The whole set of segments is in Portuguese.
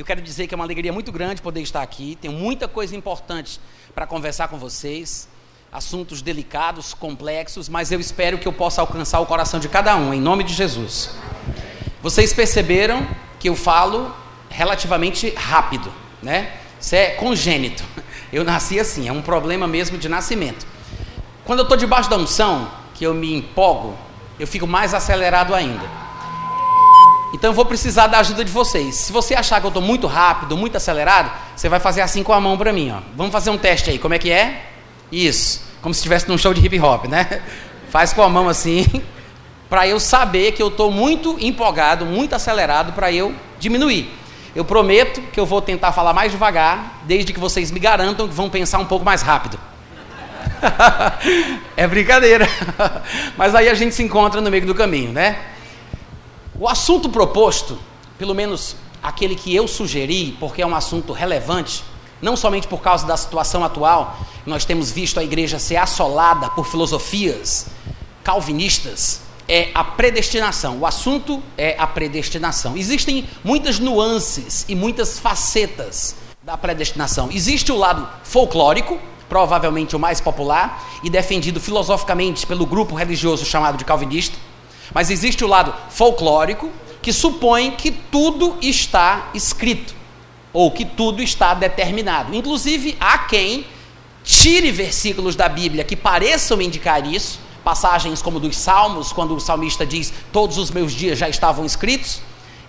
Eu quero dizer que é uma alegria muito grande poder estar aqui. Tenho muita coisa importante para conversar com vocês. Assuntos delicados, complexos, mas eu espero que eu possa alcançar o coração de cada um, em nome de Jesus. Vocês perceberam que eu falo relativamente rápido, né? Isso é congênito. Eu nasci assim, é um problema mesmo de nascimento. Quando eu estou debaixo da unção, que eu me empolgo, eu fico mais acelerado ainda. Então eu vou precisar da ajuda de vocês. Se você achar que eu estou muito rápido, muito acelerado, você vai fazer assim com a mão para mim. Ó. Vamos fazer um teste aí. Como é que é? Isso. Como se estivesse num show de hip hop, né? Faz com a mão assim, para eu saber que eu estou muito empolgado, muito acelerado, para eu diminuir. Eu prometo que eu vou tentar falar mais devagar, desde que vocês me garantam que vão pensar um pouco mais rápido. é brincadeira. Mas aí a gente se encontra no meio do caminho, né? O assunto proposto, pelo menos aquele que eu sugeri, porque é um assunto relevante, não somente por causa da situação atual, nós temos visto a igreja ser assolada por filosofias calvinistas, é a predestinação. O assunto é a predestinação. Existem muitas nuances e muitas facetas da predestinação. Existe o lado folclórico, provavelmente o mais popular e defendido filosoficamente pelo grupo religioso chamado de calvinista. Mas existe o lado folclórico, que supõe que tudo está escrito, ou que tudo está determinado. Inclusive, há quem tire versículos da Bíblia que pareçam indicar isso, passagens como dos Salmos, quando o salmista diz: Todos os meus dias já estavam escritos,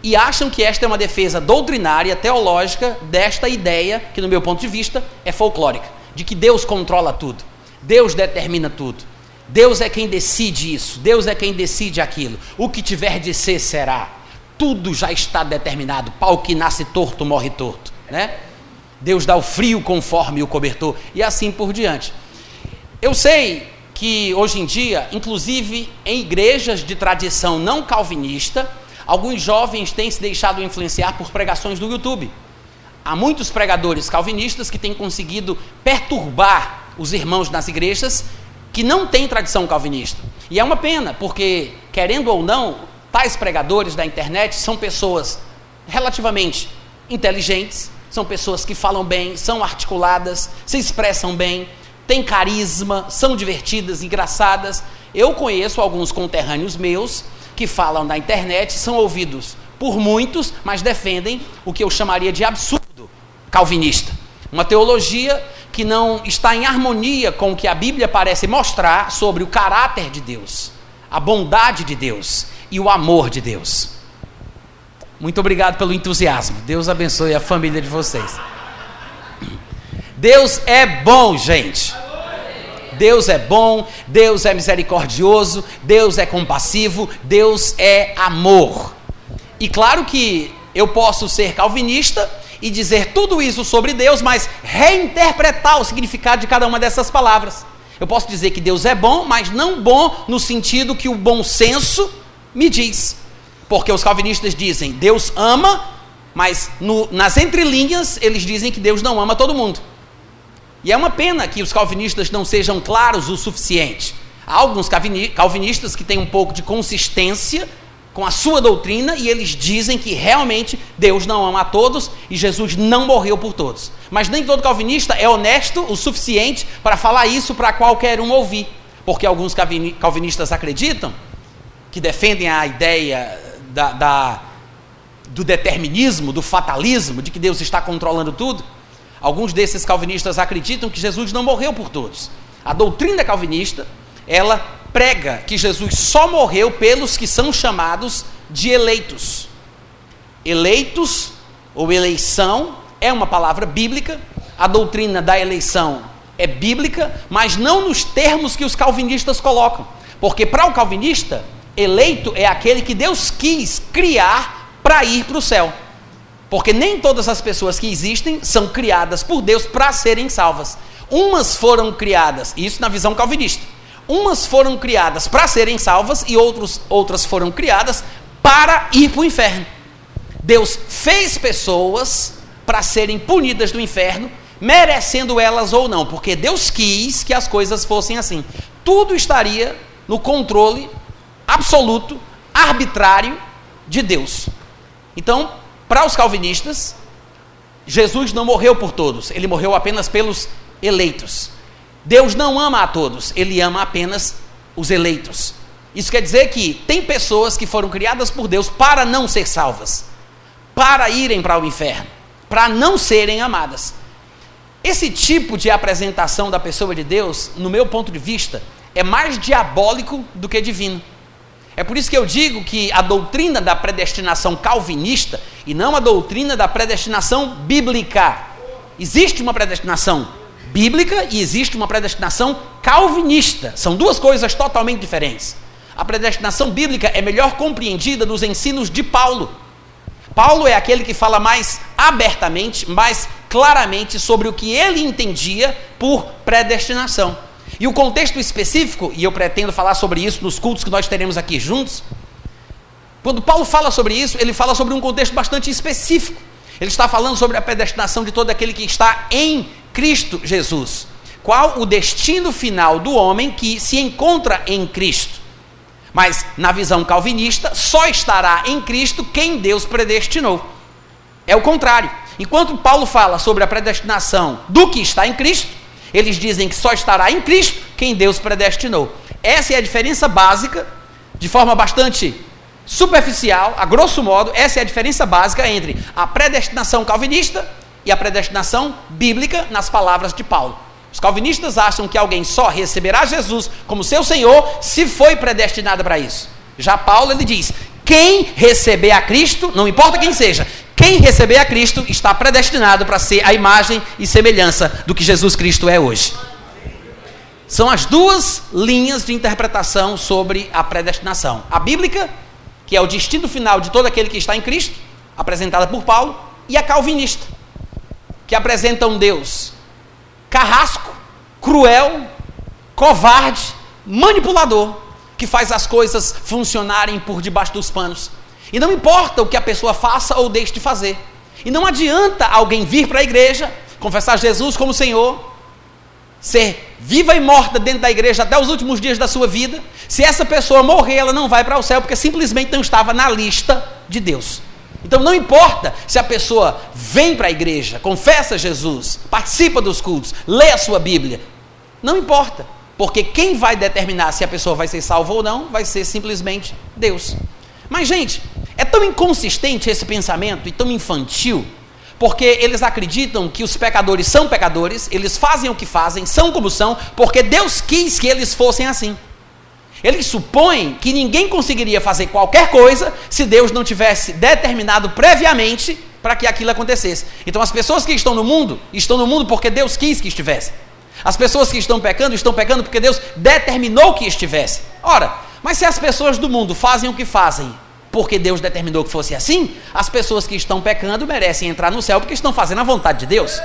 e acham que esta é uma defesa doutrinária, teológica, desta ideia, que, no meu ponto de vista, é folclórica, de que Deus controla tudo, Deus determina tudo. Deus é quem decide isso, Deus é quem decide aquilo. O que tiver de ser será. Tudo já está determinado. Pau que nasce torto morre torto, né? Deus dá o frio conforme o cobertor e assim por diante. Eu sei que hoje em dia, inclusive em igrejas de tradição não calvinista, alguns jovens têm se deixado influenciar por pregações do YouTube. Há muitos pregadores calvinistas que têm conseguido perturbar os irmãos nas igrejas que não tem tradição calvinista. E é uma pena, porque, querendo ou não, tais pregadores da internet são pessoas relativamente inteligentes, são pessoas que falam bem, são articuladas, se expressam bem, têm carisma, são divertidas, engraçadas. Eu conheço alguns conterrâneos meus que falam na internet, são ouvidos por muitos, mas defendem o que eu chamaria de absurdo calvinista. Uma teologia que não está em harmonia com o que a Bíblia parece mostrar sobre o caráter de Deus, a bondade de Deus e o amor de Deus. Muito obrigado pelo entusiasmo. Deus abençoe a família de vocês. Deus é bom, gente. Deus é bom, Deus é misericordioso, Deus é compassivo, Deus é amor. E claro que eu posso ser calvinista e dizer tudo isso sobre Deus, mas reinterpretar o significado de cada uma dessas palavras. Eu posso dizer que Deus é bom, mas não bom no sentido que o bom senso me diz. Porque os calvinistas dizem Deus ama, mas no, nas entrelinhas eles dizem que Deus não ama todo mundo. E é uma pena que os calvinistas não sejam claros o suficiente. Há alguns calvinistas que têm um pouco de consistência com a sua doutrina e eles dizem que realmente Deus não ama a todos e Jesus não morreu por todos. Mas nem todo calvinista é honesto o suficiente para falar isso para qualquer um ouvir. Porque alguns calvinistas acreditam que defendem a ideia da, da, do determinismo, do fatalismo, de que Deus está controlando tudo. Alguns desses calvinistas acreditam que Jesus não morreu por todos. A doutrina calvinista, ela prega que Jesus só morreu pelos que são chamados de eleitos. Eleitos ou eleição é uma palavra bíblica, a doutrina da eleição é bíblica, mas não nos termos que os calvinistas colocam. Porque para o calvinista, eleito é aquele que Deus quis criar para ir para o céu. Porque nem todas as pessoas que existem são criadas por Deus para serem salvas. Umas foram criadas, isso na visão calvinista Umas foram criadas para serem salvas e outros, outras foram criadas para ir para o inferno. Deus fez pessoas para serem punidas no inferno, merecendo elas ou não, porque Deus quis que as coisas fossem assim. Tudo estaria no controle absoluto, arbitrário de Deus. Então, para os calvinistas, Jesus não morreu por todos, ele morreu apenas pelos eleitos. Deus não ama a todos, ele ama apenas os eleitos. Isso quer dizer que tem pessoas que foram criadas por Deus para não ser salvas, para irem para o inferno, para não serem amadas. Esse tipo de apresentação da pessoa de Deus, no meu ponto de vista, é mais diabólico do que divino. É por isso que eu digo que a doutrina da predestinação calvinista e não a doutrina da predestinação bíblica. Existe uma predestinação bíblica e existe uma predestinação calvinista. São duas coisas totalmente diferentes. A predestinação bíblica é melhor compreendida nos ensinos de Paulo. Paulo é aquele que fala mais abertamente, mais claramente sobre o que ele entendia por predestinação. E o contexto específico, e eu pretendo falar sobre isso nos cultos que nós teremos aqui juntos, quando Paulo fala sobre isso, ele fala sobre um contexto bastante específico. Ele está falando sobre a predestinação de todo aquele que está em Cristo Jesus. Qual o destino final do homem que se encontra em Cristo? Mas na visão calvinista, só estará em Cristo quem Deus predestinou. É o contrário. Enquanto Paulo fala sobre a predestinação do que está em Cristo, eles dizem que só estará em Cristo quem Deus predestinou. Essa é a diferença básica, de forma bastante superficial, a grosso modo, essa é a diferença básica entre a predestinação calvinista e a predestinação bíblica nas palavras de Paulo. Os calvinistas acham que alguém só receberá Jesus como seu Senhor se foi predestinado para isso. Já Paulo ele diz: quem receber a Cristo, não importa quem seja, quem receber a Cristo está predestinado para ser a imagem e semelhança do que Jesus Cristo é hoje. São as duas linhas de interpretação sobre a predestinação: a bíblica, que é o destino final de todo aquele que está em Cristo, apresentada por Paulo, e a calvinista, que apresenta um Deus carrasco, cruel, covarde, manipulador, que faz as coisas funcionarem por debaixo dos panos. E não importa o que a pessoa faça ou deixe de fazer. E não adianta alguém vir para a igreja, confessar Jesus como Senhor, ser viva e morta dentro da igreja até os últimos dias da sua vida. Se essa pessoa morrer, ela não vai para o céu porque simplesmente não estava na lista de Deus. Então não importa se a pessoa vem para a igreja, confessa Jesus, participa dos cultos, lê a sua Bíblia. Não importa, porque quem vai determinar se a pessoa vai ser salva ou não vai ser simplesmente Deus. Mas, gente, é tão inconsistente esse pensamento e tão infantil, porque eles acreditam que os pecadores são pecadores, eles fazem o que fazem, são como são, porque Deus quis que eles fossem assim. Eles supõem que ninguém conseguiria fazer qualquer coisa se Deus não tivesse determinado previamente para que aquilo acontecesse. Então as pessoas que estão no mundo, estão no mundo porque Deus quis que estivesse. As pessoas que estão pecando, estão pecando porque Deus determinou que estivesse. Ora, mas se as pessoas do mundo fazem o que fazem porque Deus determinou que fosse assim, as pessoas que estão pecando merecem entrar no céu porque estão fazendo a vontade de Deus.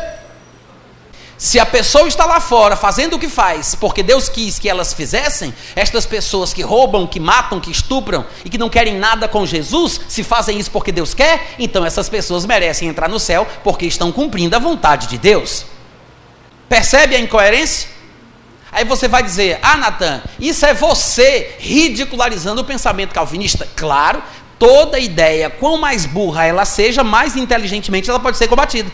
Se a pessoa está lá fora fazendo o que faz, porque Deus quis que elas fizessem, estas pessoas que roubam, que matam, que estupram e que não querem nada com Jesus, se fazem isso porque Deus quer, então essas pessoas merecem entrar no céu porque estão cumprindo a vontade de Deus. Percebe a incoerência? Aí você vai dizer: Ah, Natan, isso é você ridicularizando o pensamento calvinista. Claro, toda ideia, quanto mais burra ela seja, mais inteligentemente ela pode ser combatida.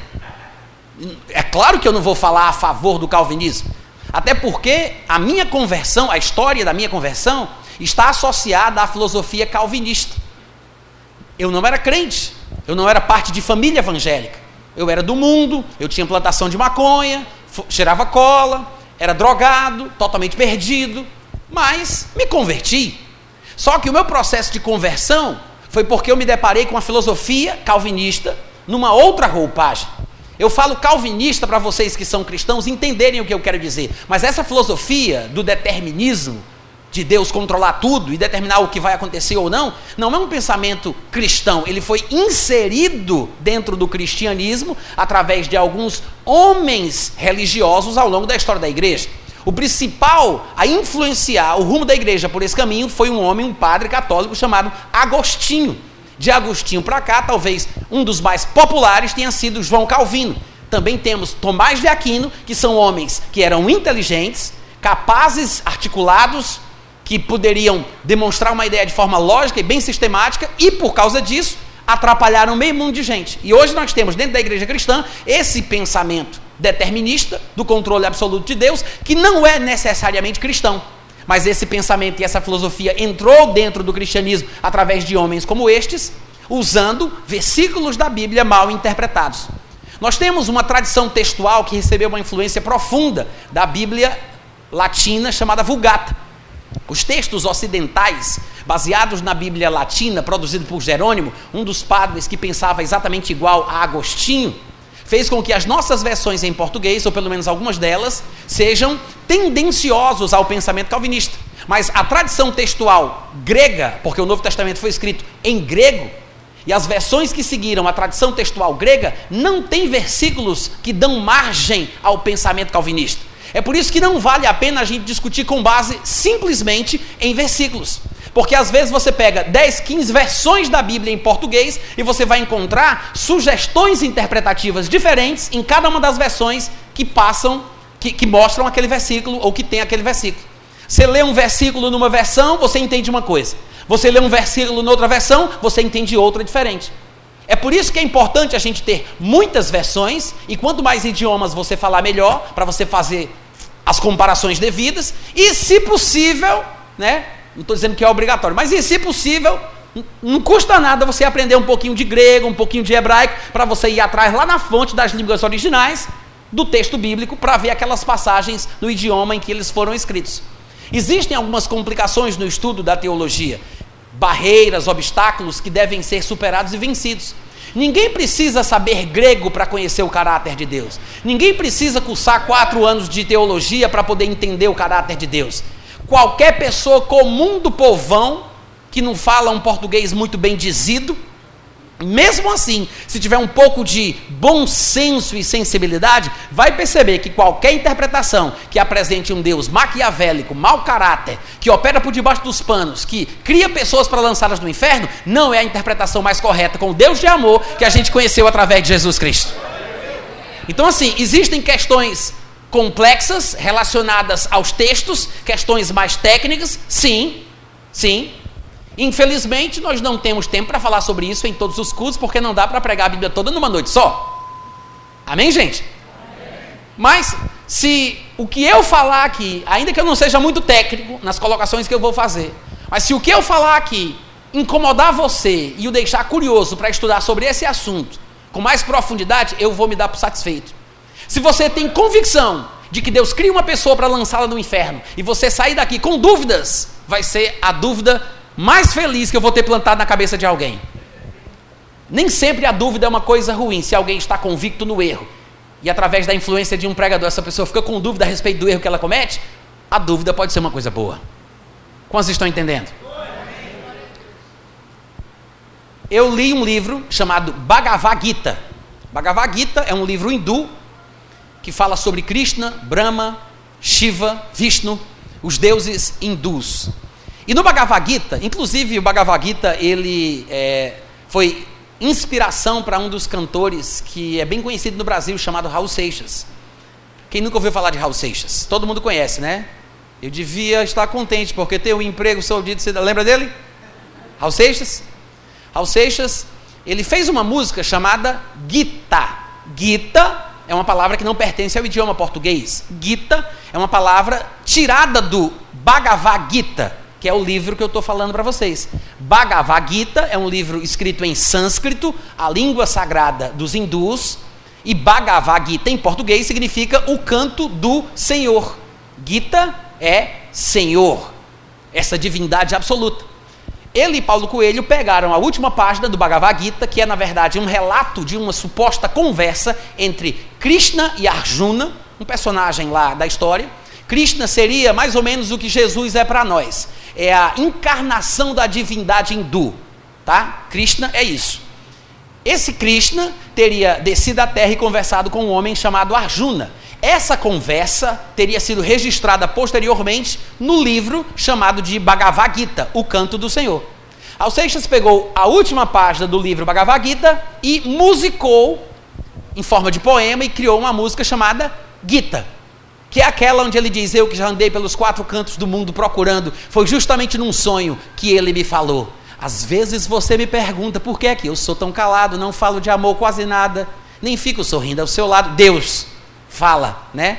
É claro que eu não vou falar a favor do calvinismo, até porque a minha conversão, a história da minha conversão, está associada à filosofia calvinista. Eu não era crente, eu não era parte de família evangélica. Eu era do mundo, eu tinha plantação de maconha, cheirava cola, era drogado, totalmente perdido, mas me converti. Só que o meu processo de conversão foi porque eu me deparei com a filosofia calvinista numa outra roupagem. Eu falo calvinista para vocês que são cristãos entenderem o que eu quero dizer. Mas essa filosofia do determinismo, de Deus controlar tudo e determinar o que vai acontecer ou não, não é um pensamento cristão. Ele foi inserido dentro do cristianismo através de alguns homens religiosos ao longo da história da igreja. O principal a influenciar o rumo da igreja por esse caminho foi um homem, um padre católico chamado Agostinho de Agostinho para cá, talvez um dos mais populares tenha sido João Calvino. Também temos Tomás de Aquino, que são homens que eram inteligentes, capazes, articulados, que poderiam demonstrar uma ideia de forma lógica e bem sistemática, e por causa disso, atrapalharam meio mundo de gente. E hoje nós temos dentro da igreja cristã esse pensamento determinista do controle absoluto de Deus, que não é necessariamente cristão. Mas esse pensamento e essa filosofia entrou dentro do cristianismo através de homens como estes, usando versículos da Bíblia mal interpretados. Nós temos uma tradição textual que recebeu uma influência profunda da Bíblia latina chamada Vulgata. Os textos ocidentais, baseados na Bíblia latina, produzido por Jerônimo, um dos padres que pensava exatamente igual a Agostinho, fez com que as nossas versões em português, ou pelo menos algumas delas, sejam tendenciosos ao pensamento calvinista. Mas a tradição textual grega, porque o Novo Testamento foi escrito em grego, e as versões que seguiram a tradição textual grega não têm versículos que dão margem ao pensamento calvinista. É por isso que não vale a pena a gente discutir com base simplesmente em versículos. Porque às vezes você pega 10, 15 versões da Bíblia em português e você vai encontrar sugestões interpretativas diferentes em cada uma das versões que passam, que, que mostram aquele versículo ou que tem aquele versículo. Você lê um versículo numa versão, você entende uma coisa. Você lê um versículo noutra versão, você entende outra diferente. É por isso que é importante a gente ter muitas versões, e quanto mais idiomas você falar, melhor, para você fazer as comparações devidas, e se possível, né? Não estou dizendo que é obrigatório, mas e se possível, não custa nada você aprender um pouquinho de grego, um pouquinho de hebraico, para você ir atrás lá na fonte das línguas originais do texto bíblico, para ver aquelas passagens no idioma em que eles foram escritos. Existem algumas complicações no estudo da teologia, barreiras, obstáculos que devem ser superados e vencidos. Ninguém precisa saber grego para conhecer o caráter de Deus. Ninguém precisa cursar quatro anos de teologia para poder entender o caráter de Deus. Qualquer pessoa comum do povão, que não fala um português muito bem dizido, mesmo assim, se tiver um pouco de bom senso e sensibilidade, vai perceber que qualquer interpretação que apresente um Deus maquiavélico, mau caráter, que opera por debaixo dos panos, que cria pessoas para lançá-las no inferno, não é a interpretação mais correta com o Deus de amor que a gente conheceu através de Jesus Cristo. Então, assim, existem questões complexas relacionadas aos textos, questões mais técnicas, sim, sim, Infelizmente, nós não temos tempo para falar sobre isso em todos os cursos, porque não dá para pregar a Bíblia toda numa noite só. Amém, gente? Mas, se o que eu falar aqui, ainda que eu não seja muito técnico nas colocações que eu vou fazer, mas se o que eu falar aqui incomodar você e o deixar curioso para estudar sobre esse assunto com mais profundidade, eu vou me dar por satisfeito. Se você tem convicção de que Deus cria uma pessoa para lançá-la no inferno e você sair daqui com dúvidas, vai ser a dúvida mais feliz que eu vou ter plantado na cabeça de alguém. Nem sempre a dúvida é uma coisa ruim, se alguém está convicto no erro. E através da influência de um pregador, essa pessoa fica com dúvida a respeito do erro que ela comete, a dúvida pode ser uma coisa boa. Quantos estão entendendo? Eu li um livro chamado Bhagavad Gita. Bhagavad Gita é um livro hindu que fala sobre Krishna, Brahma, Shiva, Vishnu, os deuses hindus. E no Bhagavad Gita, inclusive o Bhagavad Gita, ele é, foi inspiração para um dos cantores que é bem conhecido no Brasil, chamado Raul Seixas. Quem nunca ouviu falar de Raul Seixas? Todo mundo conhece, né? Eu devia estar contente, porque ter um emprego saudito, lembra dele? Raul Seixas? Raul Seixas, ele fez uma música chamada Gita. Gita é uma palavra que não pertence ao idioma português. Gita é uma palavra tirada do Bhagavad Gita, que é o livro que eu estou falando para vocês. Bhagavad Gita é um livro escrito em sânscrito, a língua sagrada dos hindus, e Bhagavad Gita em português significa o canto do Senhor. Gita é Senhor, essa divindade absoluta. Ele e Paulo Coelho pegaram a última página do Bhagavad Gita, que é na verdade um relato de uma suposta conversa entre Krishna e Arjuna, um personagem lá da história. Krishna seria mais ou menos o que Jesus é para nós é a encarnação da divindade hindu, tá? Krishna é isso. Esse Krishna teria descido à terra e conversado com um homem chamado Arjuna. Essa conversa teria sido registrada posteriormente no livro chamado de Bhagavad Gita, O Canto do Senhor. Alceixas pegou a última página do livro Bhagavad Gita e musicou em forma de poema e criou uma música chamada Gita, que é aquela onde ele diz: Eu que já andei pelos quatro cantos do mundo procurando, foi justamente num sonho que ele me falou. Às vezes você me pergunta por que é que eu sou tão calado, não falo de amor quase nada, nem fico sorrindo ao seu lado. Deus fala, né?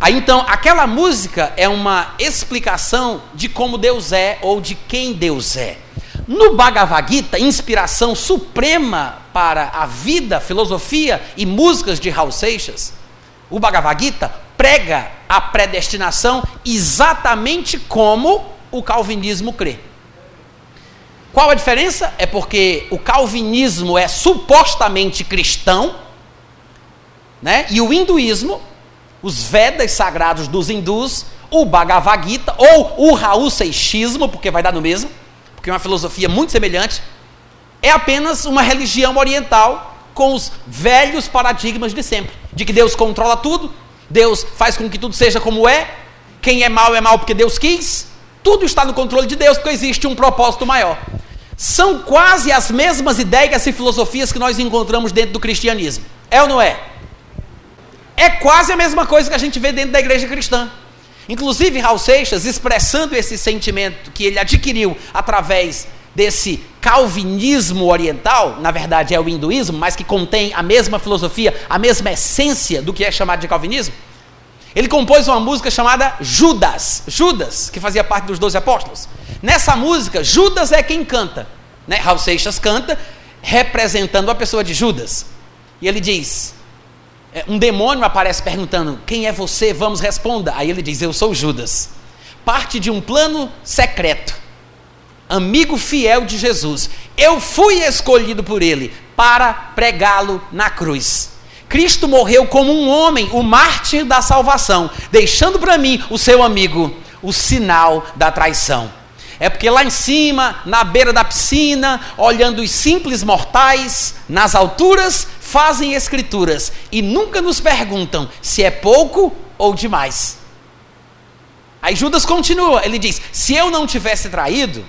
Aí então, aquela música é uma explicação de como Deus é ou de quem Deus é. No Bhagavad Gita, inspiração suprema para a vida, filosofia e músicas de Raul Seixas, o Bhagavad Gita prega a predestinação exatamente como o calvinismo crê. Qual a diferença? É porque o calvinismo é supostamente cristão, né? E o hinduísmo, os Vedas sagrados dos hindus, o Bhagavad Gita ou o Raul Seixismo, porque vai dar no mesmo, porque é uma filosofia muito semelhante, é apenas uma religião oriental com os velhos paradigmas de sempre, de que Deus controla tudo, Deus faz com que tudo seja como é, quem é mal é mal porque Deus quis, tudo está no controle de Deus porque existe um propósito maior. São quase as mesmas ideias e filosofias que nós encontramos dentro do cristianismo. É ou não é? É quase a mesma coisa que a gente vê dentro da igreja cristã. Inclusive, Raul Seixas, expressando esse sentimento que ele adquiriu através desse calvinismo oriental, na verdade é o hinduísmo, mas que contém a mesma filosofia, a mesma essência do que é chamado de calvinismo, ele compôs uma música chamada Judas, Judas, que fazia parte dos doze apóstolos. Nessa música, Judas é quem canta, né? Raul Seixas canta, representando a pessoa de Judas. E ele diz: um demônio aparece perguntando: Quem é você? Vamos, responda. Aí ele diz: Eu sou Judas. Parte de um plano secreto. Amigo fiel de Jesus. Eu fui escolhido por ele para pregá-lo na cruz. Cristo morreu como um homem, o mártir da salvação, deixando para mim, o seu amigo, o sinal da traição. É porque lá em cima, na beira da piscina, olhando os simples mortais, nas alturas, fazem escrituras e nunca nos perguntam se é pouco ou demais. Aí Judas continua, ele diz: se eu não tivesse traído,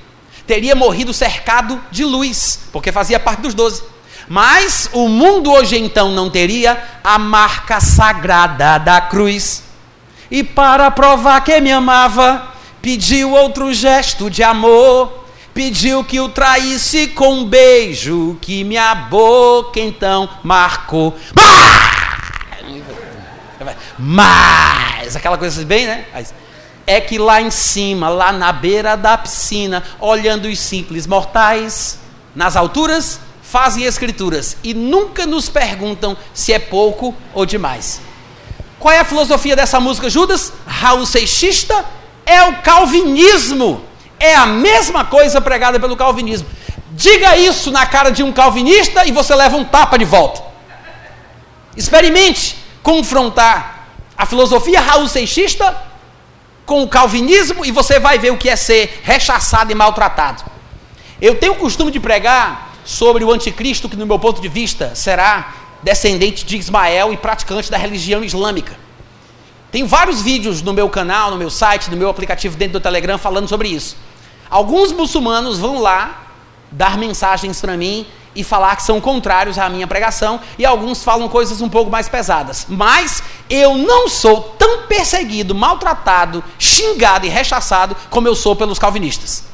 teria morrido cercado de luz, porque fazia parte dos doze. Mas o mundo hoje então não teria a marca sagrada da cruz. E para provar que me amava, pediu outro gesto de amor pediu que o traísse com um beijo que minha boca então marcou. Mas, aquela coisa bem, né? É que lá em cima, lá na beira da piscina, olhando os simples mortais, nas alturas, fazem escrituras e nunca nos perguntam se é pouco ou demais. Qual é a filosofia dessa música, Judas? Raul Seixista é o calvinismo é a mesma coisa pregada pelo calvinismo. Diga isso na cara de um calvinista e você leva um tapa de volta. Experimente confrontar a filosofia raul seixista com o calvinismo e você vai ver o que é ser rechaçado e maltratado. Eu tenho o costume de pregar sobre o anticristo que, no meu ponto de vista, será descendente de Ismael e praticante da religião islâmica. Tem vários vídeos no meu canal, no meu site, no meu aplicativo dentro do Telegram falando sobre isso. Alguns muçulmanos vão lá dar mensagens para mim e falar que são contrários à minha pregação, e alguns falam coisas um pouco mais pesadas. Mas eu não sou tão perseguido, maltratado, xingado e rechaçado como eu sou pelos calvinistas.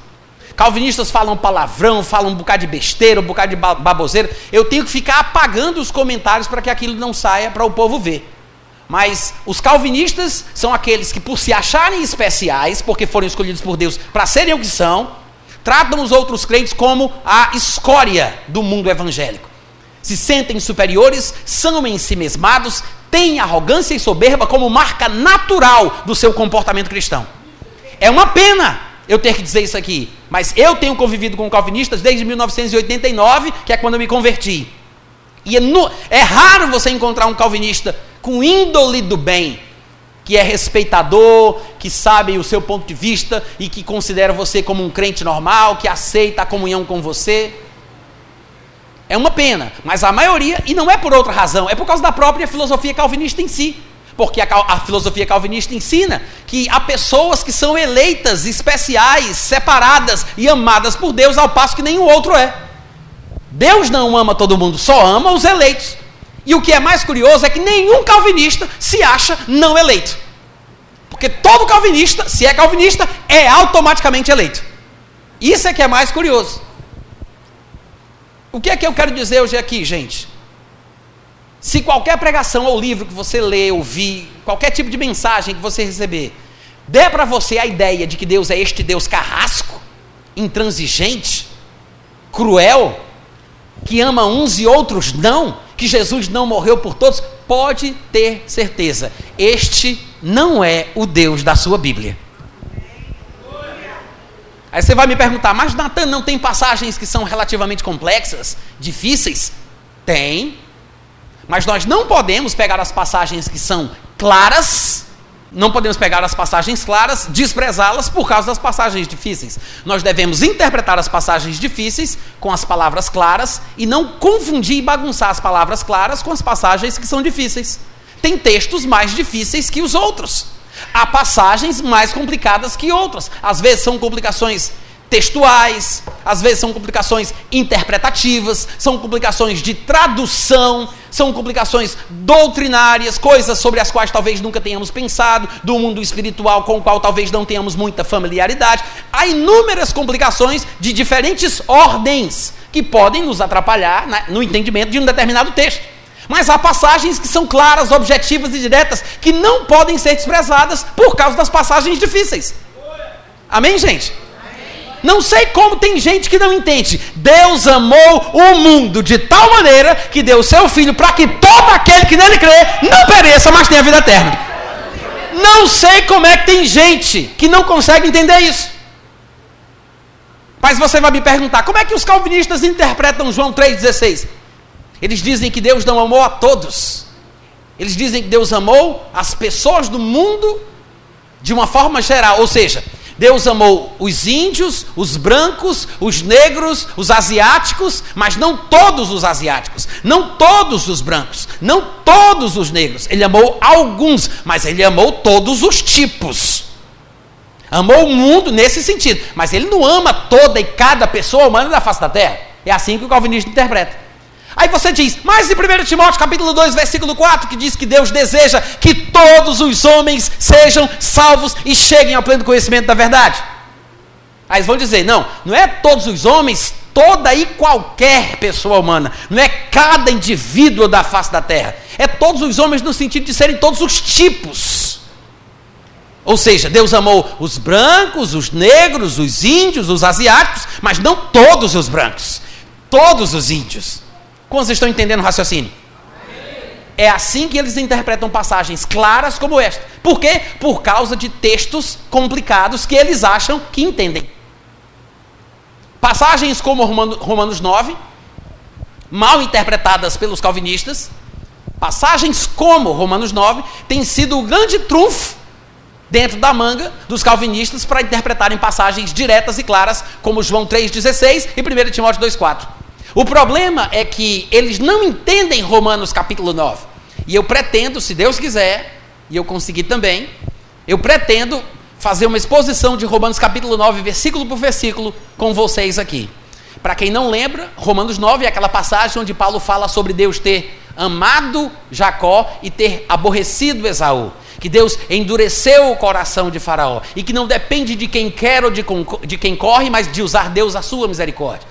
Calvinistas falam palavrão, falam um bocado de besteira, um bocado de baboseira. Eu tenho que ficar apagando os comentários para que aquilo não saia para o povo ver. Mas os calvinistas são aqueles que, por se acharem especiais, porque foram escolhidos por Deus para serem o que são, tratam os outros crentes como a escória do mundo evangélico. Se sentem superiores, são em si mesmados, têm arrogância e soberba como marca natural do seu comportamento cristão. É uma pena eu ter que dizer isso aqui, mas eu tenho convivido com calvinistas desde 1989, que é quando eu me converti. E é, no, é raro você encontrar um calvinista com índole do bem, que é respeitador, que sabe o seu ponto de vista e que considera você como um crente normal, que aceita a comunhão com você. É uma pena, mas a maioria, e não é por outra razão, é por causa da própria filosofia calvinista em si. Porque a, a filosofia calvinista ensina que há pessoas que são eleitas, especiais, separadas e amadas por Deus, ao passo que nenhum outro é. Deus não ama todo mundo, só ama os eleitos. E o que é mais curioso é que nenhum calvinista se acha não eleito. Porque todo calvinista, se é calvinista, é automaticamente eleito. Isso é que é mais curioso. O que é que eu quero dizer hoje aqui, gente? Se qualquer pregação ou livro que você lê, ouvir, qualquer tipo de mensagem que você receber, der para você a ideia de que Deus é este Deus carrasco, intransigente, cruel, que ama uns e outros não, que Jesus não morreu por todos, pode ter certeza, este não é o Deus da sua Bíblia. Aí você vai me perguntar, mas Natan não tem passagens que são relativamente complexas, difíceis? Tem. Mas nós não podemos pegar as passagens que são claras, não podemos pegar as passagens claras, desprezá-las por causa das passagens difíceis. Nós devemos interpretar as passagens difíceis com as palavras claras e não confundir e bagunçar as palavras claras com as passagens que são difíceis. Tem textos mais difíceis que os outros. Há passagens mais complicadas que outras. Às vezes são complicações textuais, às vezes são complicações interpretativas, são complicações de tradução, são complicações doutrinárias, coisas sobre as quais talvez nunca tenhamos pensado, do mundo espiritual com o qual talvez não tenhamos muita familiaridade. Há inúmeras complicações de diferentes ordens que podem nos atrapalhar né, no entendimento de um determinado texto. Mas há passagens que são claras, objetivas e diretas, que não podem ser desprezadas por causa das passagens difíceis. Amém, gente? Não sei como tem gente que não entende. Deus amou o mundo de tal maneira que deu o seu filho para que todo aquele que nele crê não pereça, mas tenha vida eterna. Não sei como é que tem gente que não consegue entender isso. Mas você vai me perguntar, como é que os calvinistas interpretam João 3,16? Eles dizem que Deus não amou a todos. Eles dizem que Deus amou as pessoas do mundo de uma forma geral. Ou seja, Deus amou os índios, os brancos, os negros, os asiáticos, mas não todos os asiáticos, não todos os brancos, não todos os negros. Ele amou alguns, mas ele amou todos os tipos. Amou o mundo nesse sentido, mas ele não ama toda e cada pessoa humana da face da terra. É assim que o calvinista interpreta. Aí você diz, mas em 1 Timóteo capítulo 2, versículo 4, que diz que Deus deseja que todos os homens sejam salvos e cheguem ao pleno conhecimento da verdade. Aí eles vão dizer, não, não é todos os homens, toda e qualquer pessoa humana, não é cada indivíduo da face da terra, é todos os homens no sentido de serem todos os tipos. Ou seja, Deus amou os brancos, os negros, os índios, os asiáticos, mas não todos os brancos, todos os índios. Quantos estão entendendo o raciocínio? É assim que eles interpretam passagens claras como esta. Por quê? Por causa de textos complicados que eles acham que entendem. Passagens como Romanos 9, mal interpretadas pelos calvinistas, passagens como Romanos 9, têm sido o grande trunfo dentro da manga dos calvinistas para interpretarem passagens diretas e claras, como João 3,16 e 1 Timóteo 2,4. O problema é que eles não entendem Romanos capítulo 9. E eu pretendo, se Deus quiser, e eu conseguir também, eu pretendo fazer uma exposição de Romanos capítulo 9, versículo por versículo, com vocês aqui. Para quem não lembra, Romanos 9 é aquela passagem onde Paulo fala sobre Deus ter amado Jacó e ter aborrecido Esaú. Que Deus endureceu o coração de Faraó. E que não depende de quem quer ou de, de quem corre, mas de usar Deus a sua misericórdia.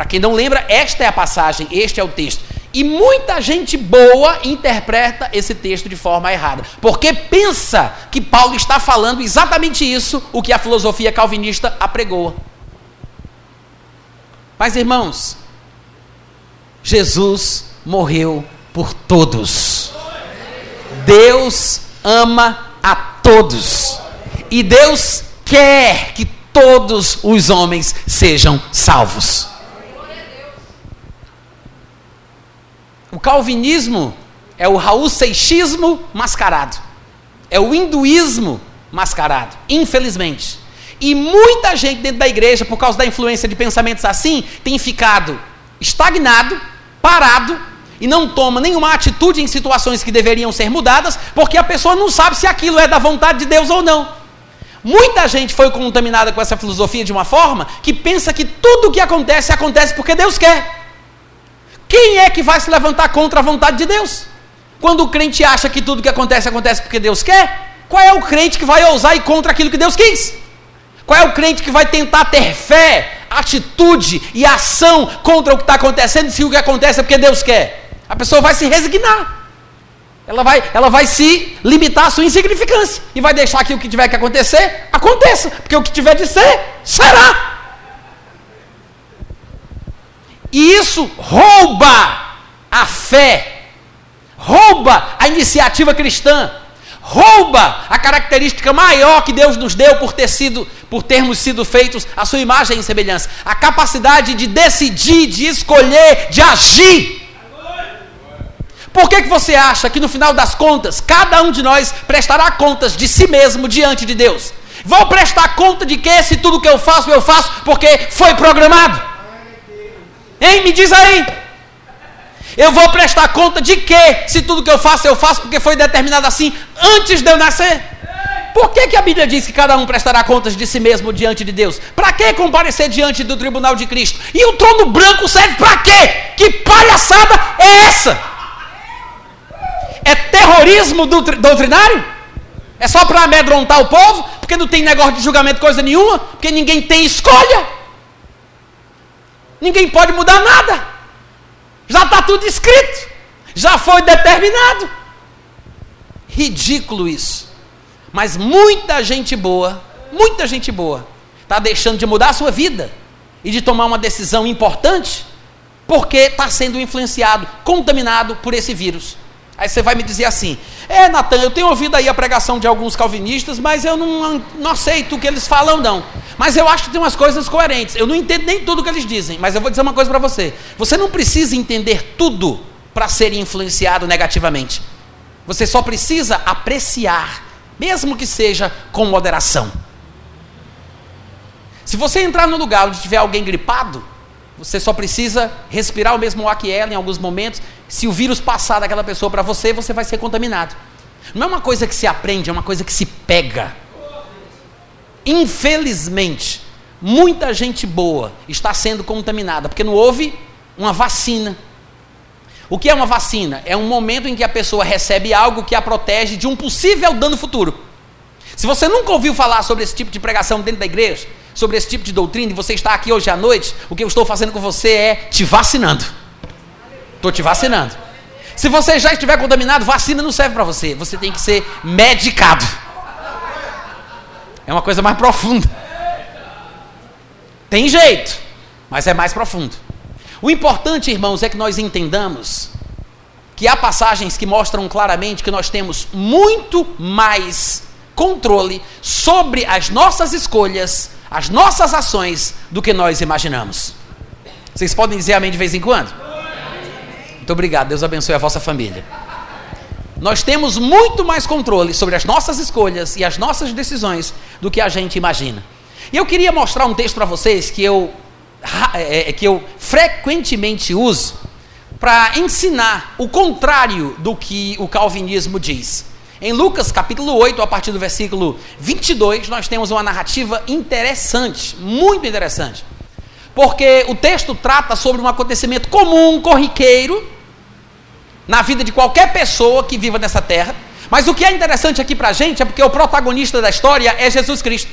Para quem não lembra, esta é a passagem, este é o texto. E muita gente boa interpreta esse texto de forma errada, porque pensa que Paulo está falando exatamente isso, o que a filosofia calvinista apregou. Mas irmãos, Jesus morreu por todos. Deus ama a todos. E Deus quer que todos os homens sejam salvos. O calvinismo é o Raul Seixismo mascarado. É o hinduísmo mascarado, infelizmente. E muita gente dentro da igreja, por causa da influência de pensamentos assim, tem ficado estagnado, parado e não toma nenhuma atitude em situações que deveriam ser mudadas, porque a pessoa não sabe se aquilo é da vontade de Deus ou não. Muita gente foi contaminada com essa filosofia de uma forma que pensa que tudo o que acontece acontece porque Deus quer. Quem é que vai se levantar contra a vontade de Deus? Quando o crente acha que tudo que acontece acontece porque Deus quer, qual é o crente que vai ousar ir contra aquilo que Deus quis? Qual é o crente que vai tentar ter fé, atitude e ação contra o que está acontecendo se o que acontece é porque Deus quer? A pessoa vai se resignar. Ela vai, ela vai se limitar à sua insignificância e vai deixar que o que tiver que acontecer, aconteça, porque o que tiver de ser, será. E isso rouba a fé, rouba a iniciativa cristã, rouba a característica maior que Deus nos deu por ter sido, por termos sido feitos a sua imagem e semelhança, a capacidade de decidir, de escolher, de agir. Por que, que você acha que no final das contas, cada um de nós prestará contas de si mesmo diante de Deus? Vou prestar conta de que se tudo que eu faço, eu faço porque foi programado? Hein? Me diz aí. Eu vou prestar conta de que se tudo que eu faço, eu faço porque foi determinado assim antes de eu nascer? Por que, que a Bíblia diz que cada um prestará contas de si mesmo diante de Deus? Para que comparecer diante do tribunal de Cristo? E o trono branco serve para quê? Que palhaçada é essa? É terrorismo doutrinário? É só para amedrontar o povo? Porque não tem negócio de julgamento coisa nenhuma? Porque ninguém tem escolha? Ninguém pode mudar nada. Já está tudo escrito. Já foi determinado. Ridículo isso. Mas muita gente boa, muita gente boa, está deixando de mudar a sua vida e de tomar uma decisão importante porque está sendo influenciado, contaminado por esse vírus. Aí você vai me dizer assim: é, Natan, eu tenho ouvido aí a pregação de alguns calvinistas, mas eu não, não aceito o que eles falam, não. Mas eu acho que tem umas coisas coerentes. Eu não entendo nem tudo o que eles dizem, mas eu vou dizer uma coisa para você: você não precisa entender tudo para ser influenciado negativamente. Você só precisa apreciar, mesmo que seja com moderação. Se você entrar no lugar onde tiver alguém gripado, você só precisa respirar o mesmo ar que ela em alguns momentos. Se o vírus passar daquela pessoa para você, você vai ser contaminado. Não é uma coisa que se aprende, é uma coisa que se pega. Infelizmente, muita gente boa está sendo contaminada, porque não houve uma vacina. O que é uma vacina? É um momento em que a pessoa recebe algo que a protege de um possível dano futuro. Se você nunca ouviu falar sobre esse tipo de pregação dentro da igreja, sobre esse tipo de doutrina, e você está aqui hoje à noite, o que eu estou fazendo com você é te vacinando. Estou te vacinando. Se você já estiver contaminado, vacina não serve para você. Você tem que ser medicado. É uma coisa mais profunda. Tem jeito, mas é mais profundo. O importante, irmãos, é que nós entendamos que há passagens que mostram claramente que nós temos muito mais controle sobre as nossas escolhas as nossas ações do que nós imaginamos. Vocês podem dizer amém de vez em quando? Muito obrigado, Deus abençoe a vossa família. Nós temos muito mais controle sobre as nossas escolhas e as nossas decisões do que a gente imagina. E eu queria mostrar um texto para vocês que eu, é, é, que eu frequentemente uso para ensinar o contrário do que o calvinismo diz. Em Lucas capítulo 8, a partir do versículo 22, nós temos uma narrativa interessante, muito interessante. Porque o texto trata sobre um acontecimento comum, corriqueiro, na vida de qualquer pessoa que viva nessa terra. Mas o que é interessante aqui para a gente é porque o protagonista da história é Jesus Cristo.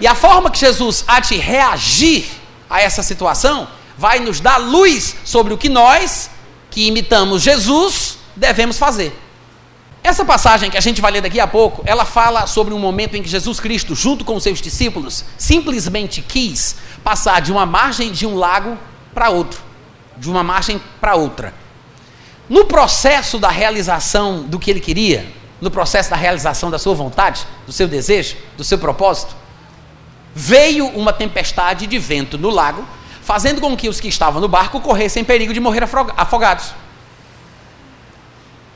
E a forma que Jesus há de reagir a essa situação vai nos dar luz sobre o que nós, que imitamos Jesus, devemos fazer. Essa passagem que a gente vai ler daqui a pouco, ela fala sobre um momento em que Jesus Cristo, junto com os seus discípulos, simplesmente quis passar de uma margem de um lago para outro, de uma margem para outra. No processo da realização do que ele queria, no processo da realização da sua vontade, do seu desejo, do seu propósito, veio uma tempestade de vento no lago, fazendo com que os que estavam no barco corressem perigo de morrer afogados.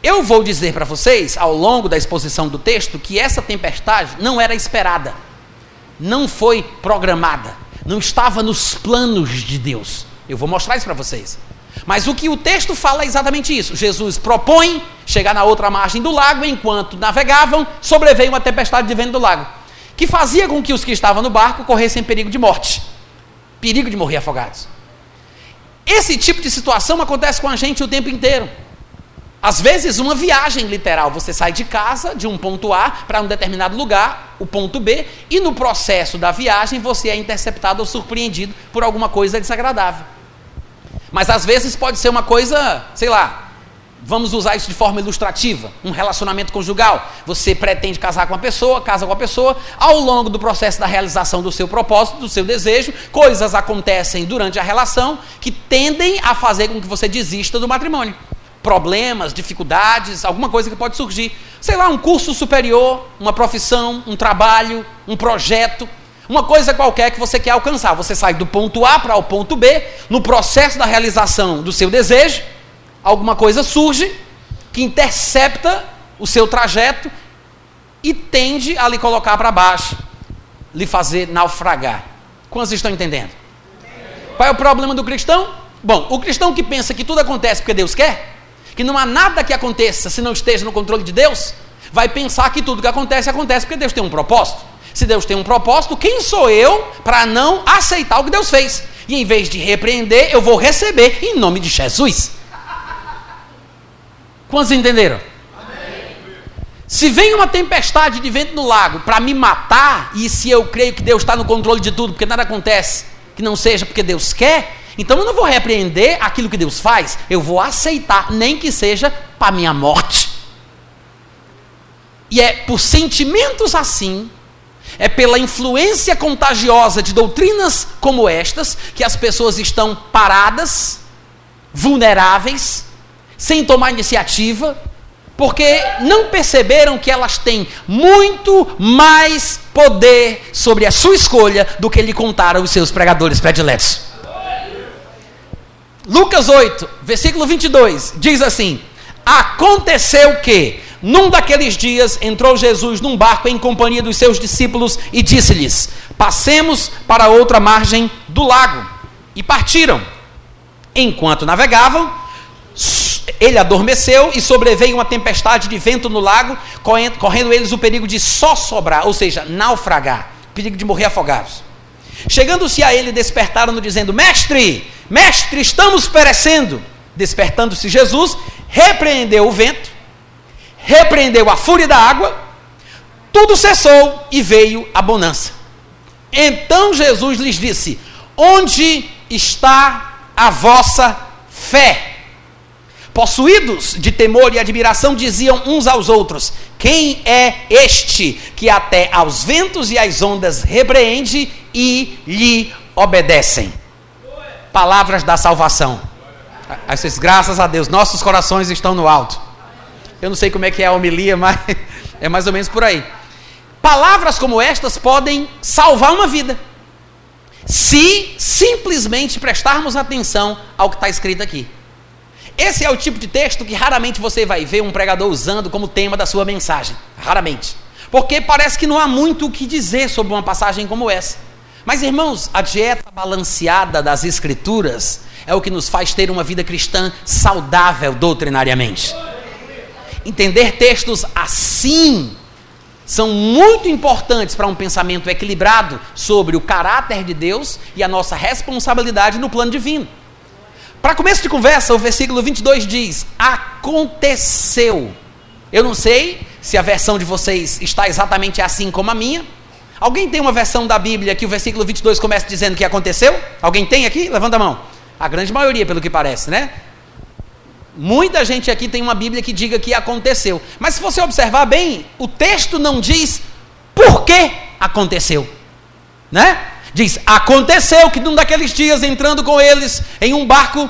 Eu vou dizer para vocês, ao longo da exposição do texto, que essa tempestade não era esperada, não foi programada, não estava nos planos de Deus. Eu vou mostrar isso para vocês. Mas o que o texto fala é exatamente isso. Jesus propõe chegar na outra margem do lago, enquanto navegavam, sobreveio uma tempestade de vento do lago, que fazia com que os que estavam no barco corressem perigo de morte, perigo de morrer afogados. Esse tipo de situação acontece com a gente o tempo inteiro. Às vezes, uma viagem literal. Você sai de casa, de um ponto A para um determinado lugar, o ponto B, e no processo da viagem você é interceptado ou surpreendido por alguma coisa desagradável. Mas às vezes pode ser uma coisa, sei lá, Vamos usar isso de forma ilustrativa. Um relacionamento conjugal. Você pretende casar com uma pessoa, casa com a pessoa. Ao longo do processo da realização do seu propósito, do seu desejo, coisas acontecem durante a relação que tendem a fazer com que você desista do matrimônio. Problemas, dificuldades, alguma coisa que pode surgir. Sei lá, um curso superior, uma profissão, um trabalho, um projeto. Uma coisa qualquer que você quer alcançar. Você sai do ponto A para o ponto B, no processo da realização do seu desejo alguma coisa surge que intercepta o seu trajeto e tende a lhe colocar para baixo, lhe fazer naufragar. Quantos estão entendendo? Qual é o problema do cristão? Bom, o cristão que pensa que tudo acontece porque Deus quer, que não há nada que aconteça se não esteja no controle de Deus, vai pensar que tudo que acontece acontece porque Deus tem um propósito. Se Deus tem um propósito, quem sou eu para não aceitar o que Deus fez? E em vez de repreender, eu vou receber em nome de Jesus. Quantos entenderam? Se vem uma tempestade de vento no lago para me matar, e se eu creio que Deus está no controle de tudo, porque nada acontece que não seja porque Deus quer, então eu não vou repreender aquilo que Deus faz, eu vou aceitar, nem que seja para minha morte. E é por sentimentos assim, é pela influência contagiosa de doutrinas como estas, que as pessoas estão paradas, vulneráveis, sem tomar iniciativa, porque não perceberam que elas têm muito mais poder sobre a sua escolha do que lhe contaram os seus pregadores prediletos. Lucas 8, versículo 22, diz assim: Aconteceu que, num daqueles dias, entrou Jesus num barco em companhia dos seus discípulos e disse-lhes: Passemos para outra margem do lago. E partiram. Enquanto navegavam, ele adormeceu e sobreveio uma tempestade de vento no lago, correndo eles o perigo de só sobrar, ou seja, naufragar, perigo de morrer afogados. Chegando-se a ele, despertaram-no, dizendo: Mestre, mestre, estamos perecendo. Despertando-se Jesus, repreendeu o vento, repreendeu a fúria da água, tudo cessou e veio a bonança. Então Jesus lhes disse: Onde está a vossa fé? Possuídos de temor e admiração, diziam uns aos outros: Quem é este que até aos ventos e às ondas repreende e lhe obedecem? Palavras da salvação. Essas, graças a Deus, nossos corações estão no alto. Eu não sei como é que é a homilia, mas é mais ou menos por aí. Palavras como estas podem salvar uma vida, se simplesmente prestarmos atenção ao que está escrito aqui. Esse é o tipo de texto que raramente você vai ver um pregador usando como tema da sua mensagem. Raramente. Porque parece que não há muito o que dizer sobre uma passagem como essa. Mas, irmãos, a dieta balanceada das Escrituras é o que nos faz ter uma vida cristã saudável doutrinariamente. Entender textos assim são muito importantes para um pensamento equilibrado sobre o caráter de Deus e a nossa responsabilidade no plano divino. Para começo de conversa, o versículo 22 diz: Aconteceu. Eu não sei se a versão de vocês está exatamente assim como a minha. Alguém tem uma versão da Bíblia que o versículo 22 começa dizendo que aconteceu? Alguém tem aqui? Levanta a mão. A grande maioria, pelo que parece, né? Muita gente aqui tem uma Bíblia que diga que aconteceu. Mas se você observar bem, o texto não diz por que aconteceu. Né? Diz: Aconteceu que num daqueles dias, entrando com eles em um barco,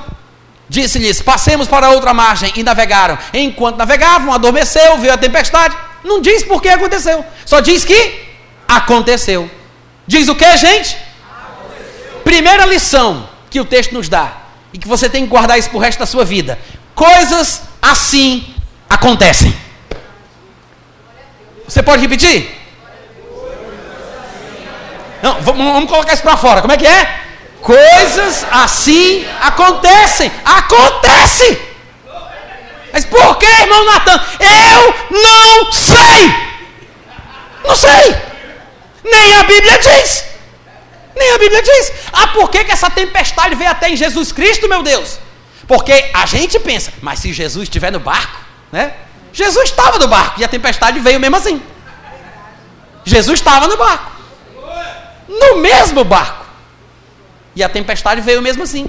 disse-lhes: Passemos para outra margem. E navegaram. Enquanto navegavam, adormeceu, veio a tempestade. Não diz por que aconteceu, só diz que aconteceu. Diz o que, gente? Aconteceu. Primeira lição que o texto nos dá, e que você tem que guardar isso para o resto da sua vida: coisas assim acontecem. Você pode repetir? Não, vamos, vamos colocar isso para fora. Como é que é? Coisas assim acontecem. Acontece! Mas por que, irmão Natan? Eu não sei! Não sei! Nem a Bíblia diz! Nem a Bíblia diz! Ah, por que, que essa tempestade veio até em Jesus Cristo, meu Deus? Porque a gente pensa, mas se Jesus estiver no barco, né? Jesus estava no barco e a tempestade veio mesmo assim. Jesus estava no barco. No mesmo barco. E a tempestade veio mesmo assim.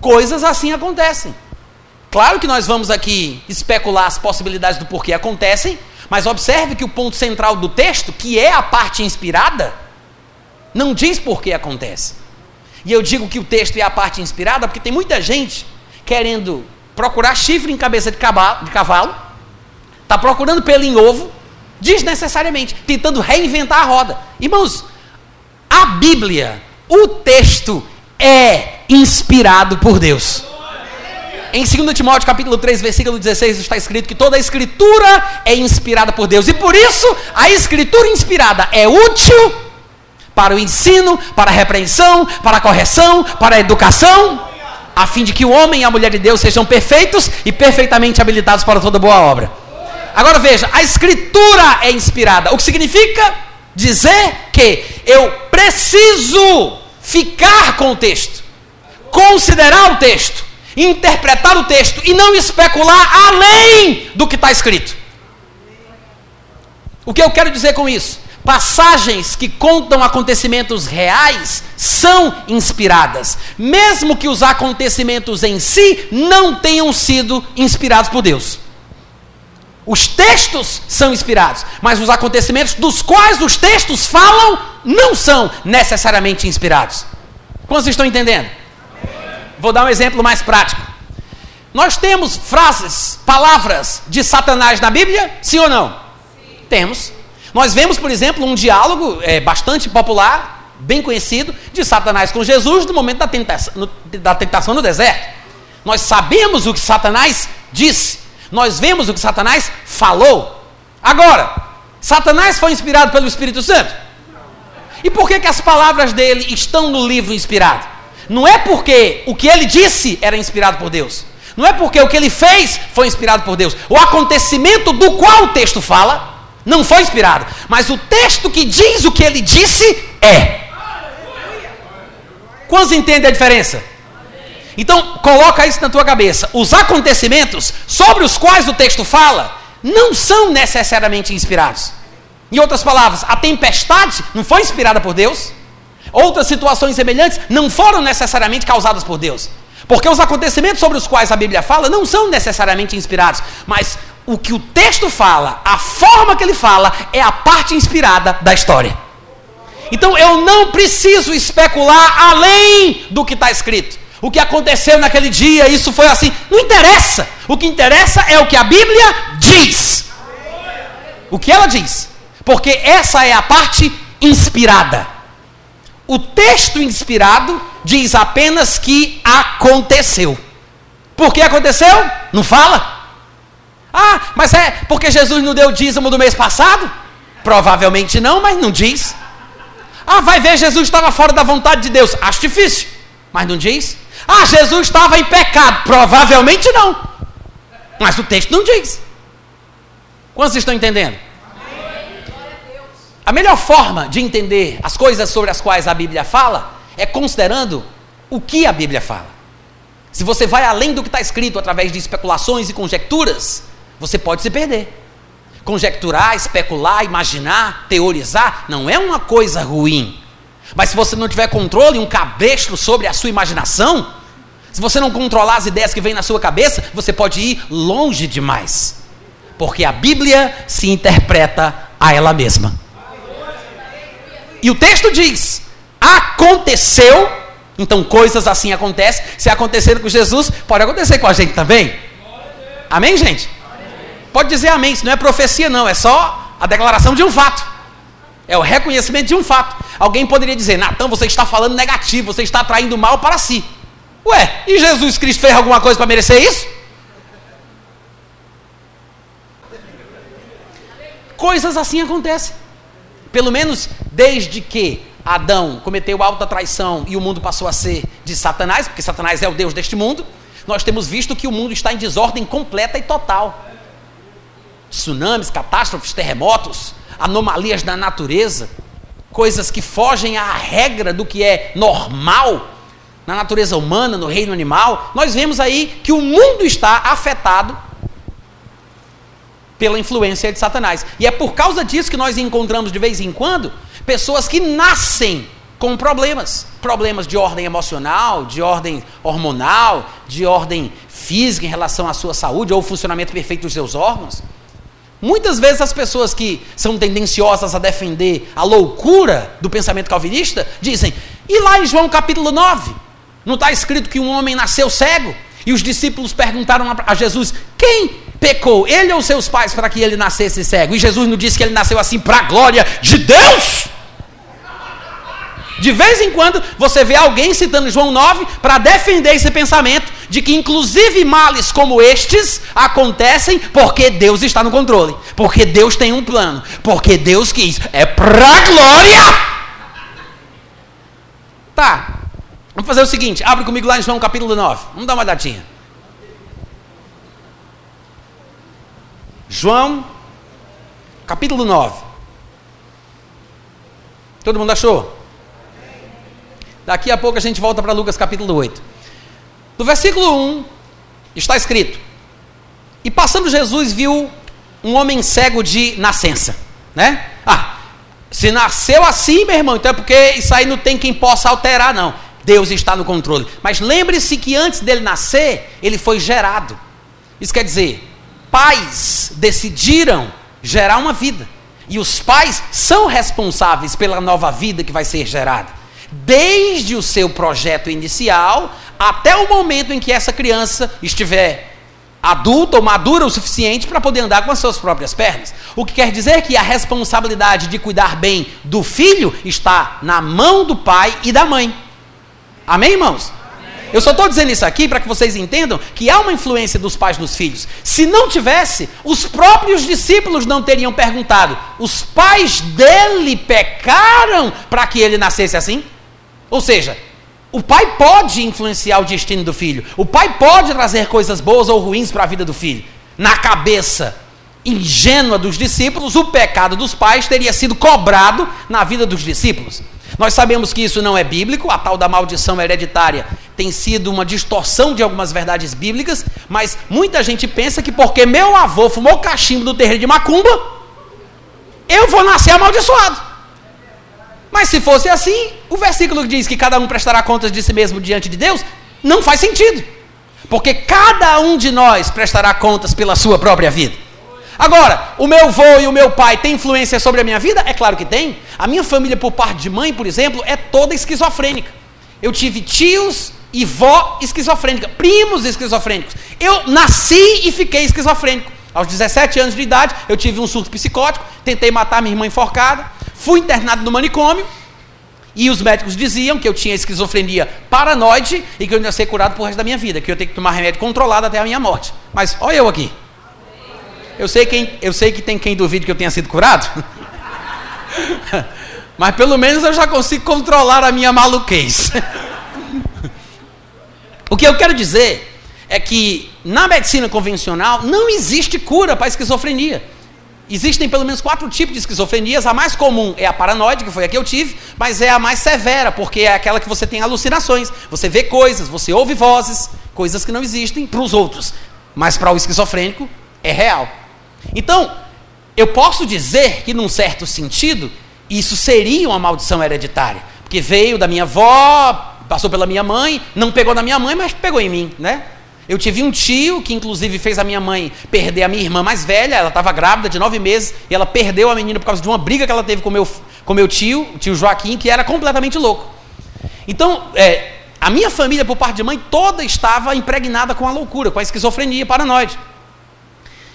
Coisas assim acontecem. Claro que nós vamos aqui especular as possibilidades do porquê acontecem, mas observe que o ponto central do texto, que é a parte inspirada, não diz por que acontece. E eu digo que o texto é a parte inspirada porque tem muita gente querendo procurar chifre em cabeça de cavalo, está procurando pelo em ovo, desnecessariamente, tentando reinventar a roda. Irmãos, a Bíblia, o texto é inspirado por Deus. Em 2 Timóteo capítulo 3, versículo 16, está escrito que toda a escritura é inspirada por Deus. E por isso, a escritura inspirada é útil para o ensino, para a repreensão, para a correção, para a educação, a fim de que o homem e a mulher de Deus sejam perfeitos e perfeitamente habilitados para toda boa obra. Agora veja, a escritura é inspirada, o que significa dizer que eu preciso ficar com o texto, considerar o texto, interpretar o texto e não especular além do que está escrito. O que eu quero dizer com isso? Passagens que contam acontecimentos reais são inspiradas, mesmo que os acontecimentos em si não tenham sido inspirados por Deus. Os textos são inspirados, mas os acontecimentos dos quais os textos falam não são necessariamente inspirados. Quantos estão entendendo? Vou dar um exemplo mais prático. Nós temos frases, palavras de Satanás na Bíblia? Sim ou não? Sim. Temos. Nós vemos, por exemplo, um diálogo é, bastante popular, bem conhecido, de Satanás com Jesus no momento da tentação no, da tentação no deserto. Nós sabemos o que Satanás disse, nós vemos o que Satanás falou. Agora, Satanás foi inspirado pelo Espírito Santo? E por que, que as palavras dele estão no livro inspirado? Não é porque o que ele disse era inspirado por Deus. Não é porque o que ele fez foi inspirado por Deus. O acontecimento do qual o texto fala não foi inspirado. Mas o texto que diz o que ele disse é. Quantos entendem a diferença? Então, coloca isso na tua cabeça. Os acontecimentos sobre os quais o texto fala não são necessariamente inspirados. Em outras palavras, a tempestade não foi inspirada por Deus. Outras situações semelhantes não foram necessariamente causadas por Deus. Porque os acontecimentos sobre os quais a Bíblia fala não são necessariamente inspirados, mas o que o texto fala, a forma que ele fala, é a parte inspirada da história. Então eu não preciso especular além do que está escrito. O que aconteceu naquele dia, isso foi assim. Não interessa. O que interessa é o que a Bíblia diz. O que ela diz. Porque essa é a parte inspirada. O texto inspirado diz apenas que aconteceu. Por que aconteceu? Não fala. Ah, mas é porque Jesus não deu dízimo do mês passado? Provavelmente não, mas não diz. Ah, vai ver, Jesus estava fora da vontade de Deus. Acho difícil, mas não diz. Ah, Jesus estava em pecado. Provavelmente não. Mas o texto não diz. Quantos estão entendendo? A melhor forma de entender as coisas sobre as quais a Bíblia fala é considerando o que a Bíblia fala. Se você vai além do que está escrito através de especulações e conjecturas, você pode se perder. Conjecturar, especular, imaginar, teorizar não é uma coisa ruim. Mas se você não tiver controle, um cabestro sobre a sua imaginação, se você não controlar as ideias que vêm na sua cabeça, você pode ir longe demais. Porque a Bíblia se interpreta a ela mesma. E o texto diz: aconteceu, então coisas assim acontecem. Se aconteceram com Jesus, pode acontecer com a gente também. Amém, gente? Pode dizer amém, isso não é profecia, não, é só a declaração de um fato. É o reconhecimento de um fato. Alguém poderia dizer, Natan, você está falando negativo, você está atraindo mal para si. Ué, e Jesus Cristo fez alguma coisa para merecer isso? Coisas assim acontecem. Pelo menos desde que Adão cometeu alta traição e o mundo passou a ser de Satanás, porque Satanás é o Deus deste mundo, nós temos visto que o mundo está em desordem completa e total. Tsunamis, catástrofes, terremotos, anomalias da natureza, coisas que fogem à regra do que é normal, na natureza humana, no reino animal, nós vemos aí que o mundo está afetado pela influência de Satanás. E é por causa disso que nós encontramos de vez em quando pessoas que nascem com problemas, problemas de ordem emocional, de ordem hormonal, de ordem física em relação à sua saúde ou funcionamento perfeito dos seus órgãos. Muitas vezes as pessoas que são tendenciosas a defender a loucura do pensamento calvinista dizem: e lá em João capítulo 9, não está escrito que um homem nasceu cego? E os discípulos perguntaram a Jesus: quem pecou, ele ou seus pais, para que ele nascesse cego? E Jesus não disse que ele nasceu assim para a glória de Deus? De vez em quando você vê alguém citando João 9 para defender esse pensamento de que inclusive males como estes acontecem porque Deus está no controle, porque Deus tem um plano, porque Deus quis. É para glória. Tá. Vamos fazer o seguinte, abre comigo lá em João capítulo 9. Vamos dar uma datinha. João capítulo 9. Todo mundo achou? Daqui a pouco a gente volta para Lucas capítulo 8. No versículo 1 está escrito: E passando Jesus viu um homem cego de nascença, né? Ah, se nasceu assim, meu irmão, então é porque isso aí não tem quem possa alterar, não. Deus está no controle. Mas lembre-se que antes dele nascer, ele foi gerado. Isso quer dizer, pais decidiram gerar uma vida. E os pais são responsáveis pela nova vida que vai ser gerada desde o seu projeto inicial até o momento em que essa criança estiver adulta ou madura o suficiente para poder andar com as suas próprias pernas. O que quer dizer que a responsabilidade de cuidar bem do filho está na mão do pai e da mãe. Amém, irmãos? Eu só estou dizendo isso aqui para que vocês entendam que há uma influência dos pais nos filhos. Se não tivesse, os próprios discípulos não teriam perguntado: os pais dele pecaram para que ele nascesse assim? Ou seja, o pai pode influenciar o destino do filho. O pai pode trazer coisas boas ou ruins para a vida do filho. Na cabeça ingênua dos discípulos, o pecado dos pais teria sido cobrado na vida dos discípulos. Nós sabemos que isso não é bíblico, a tal da maldição hereditária tem sido uma distorção de algumas verdades bíblicas, mas muita gente pensa que porque meu avô fumou cachimbo no terreiro de macumba, eu vou nascer amaldiçoado. Mas se fosse assim, o versículo que diz que cada um prestará contas de si mesmo diante de Deus, não faz sentido. Porque cada um de nós prestará contas pela sua própria vida. Agora, o meu avô e o meu pai têm influência sobre a minha vida? É claro que tem. A minha família, por parte de mãe, por exemplo, é toda esquizofrênica. Eu tive tios e vó esquizofrênica, primos esquizofrênicos. Eu nasci e fiquei esquizofrênico. Aos 17 anos de idade, eu tive um surto psicótico, tentei matar minha irmã enforcada. Fui internado no manicômio e os médicos diziam que eu tinha esquizofrenia paranoide e que eu ia ser curado por resto da minha vida, que eu tenho que tomar remédio controlado até a minha morte. Mas olha eu aqui. Eu sei, quem, eu sei que tem quem duvide que eu tenha sido curado. Mas pelo menos eu já consigo controlar a minha maluquez. o que eu quero dizer é que na medicina convencional não existe cura para esquizofrenia. Existem pelo menos quatro tipos de esquizofrenias. A mais comum é a paranoide, que foi a que eu tive, mas é a mais severa, porque é aquela que você tem alucinações. Você vê coisas, você ouve vozes, coisas que não existem para os outros, mas para o esquizofrênico é real. Então, eu posso dizer que, num certo sentido, isso seria uma maldição hereditária, porque veio da minha avó, passou pela minha mãe, não pegou na minha mãe, mas pegou em mim, né? Eu tive um tio que, inclusive, fez a minha mãe perder a minha irmã mais velha. Ela estava grávida de nove meses e ela perdeu a menina por causa de uma briga que ela teve com meu, com meu tio, o tio Joaquim, que era completamente louco. Então, é, a minha família, por parte de mãe, toda estava impregnada com a loucura, com a esquizofrenia paranoide.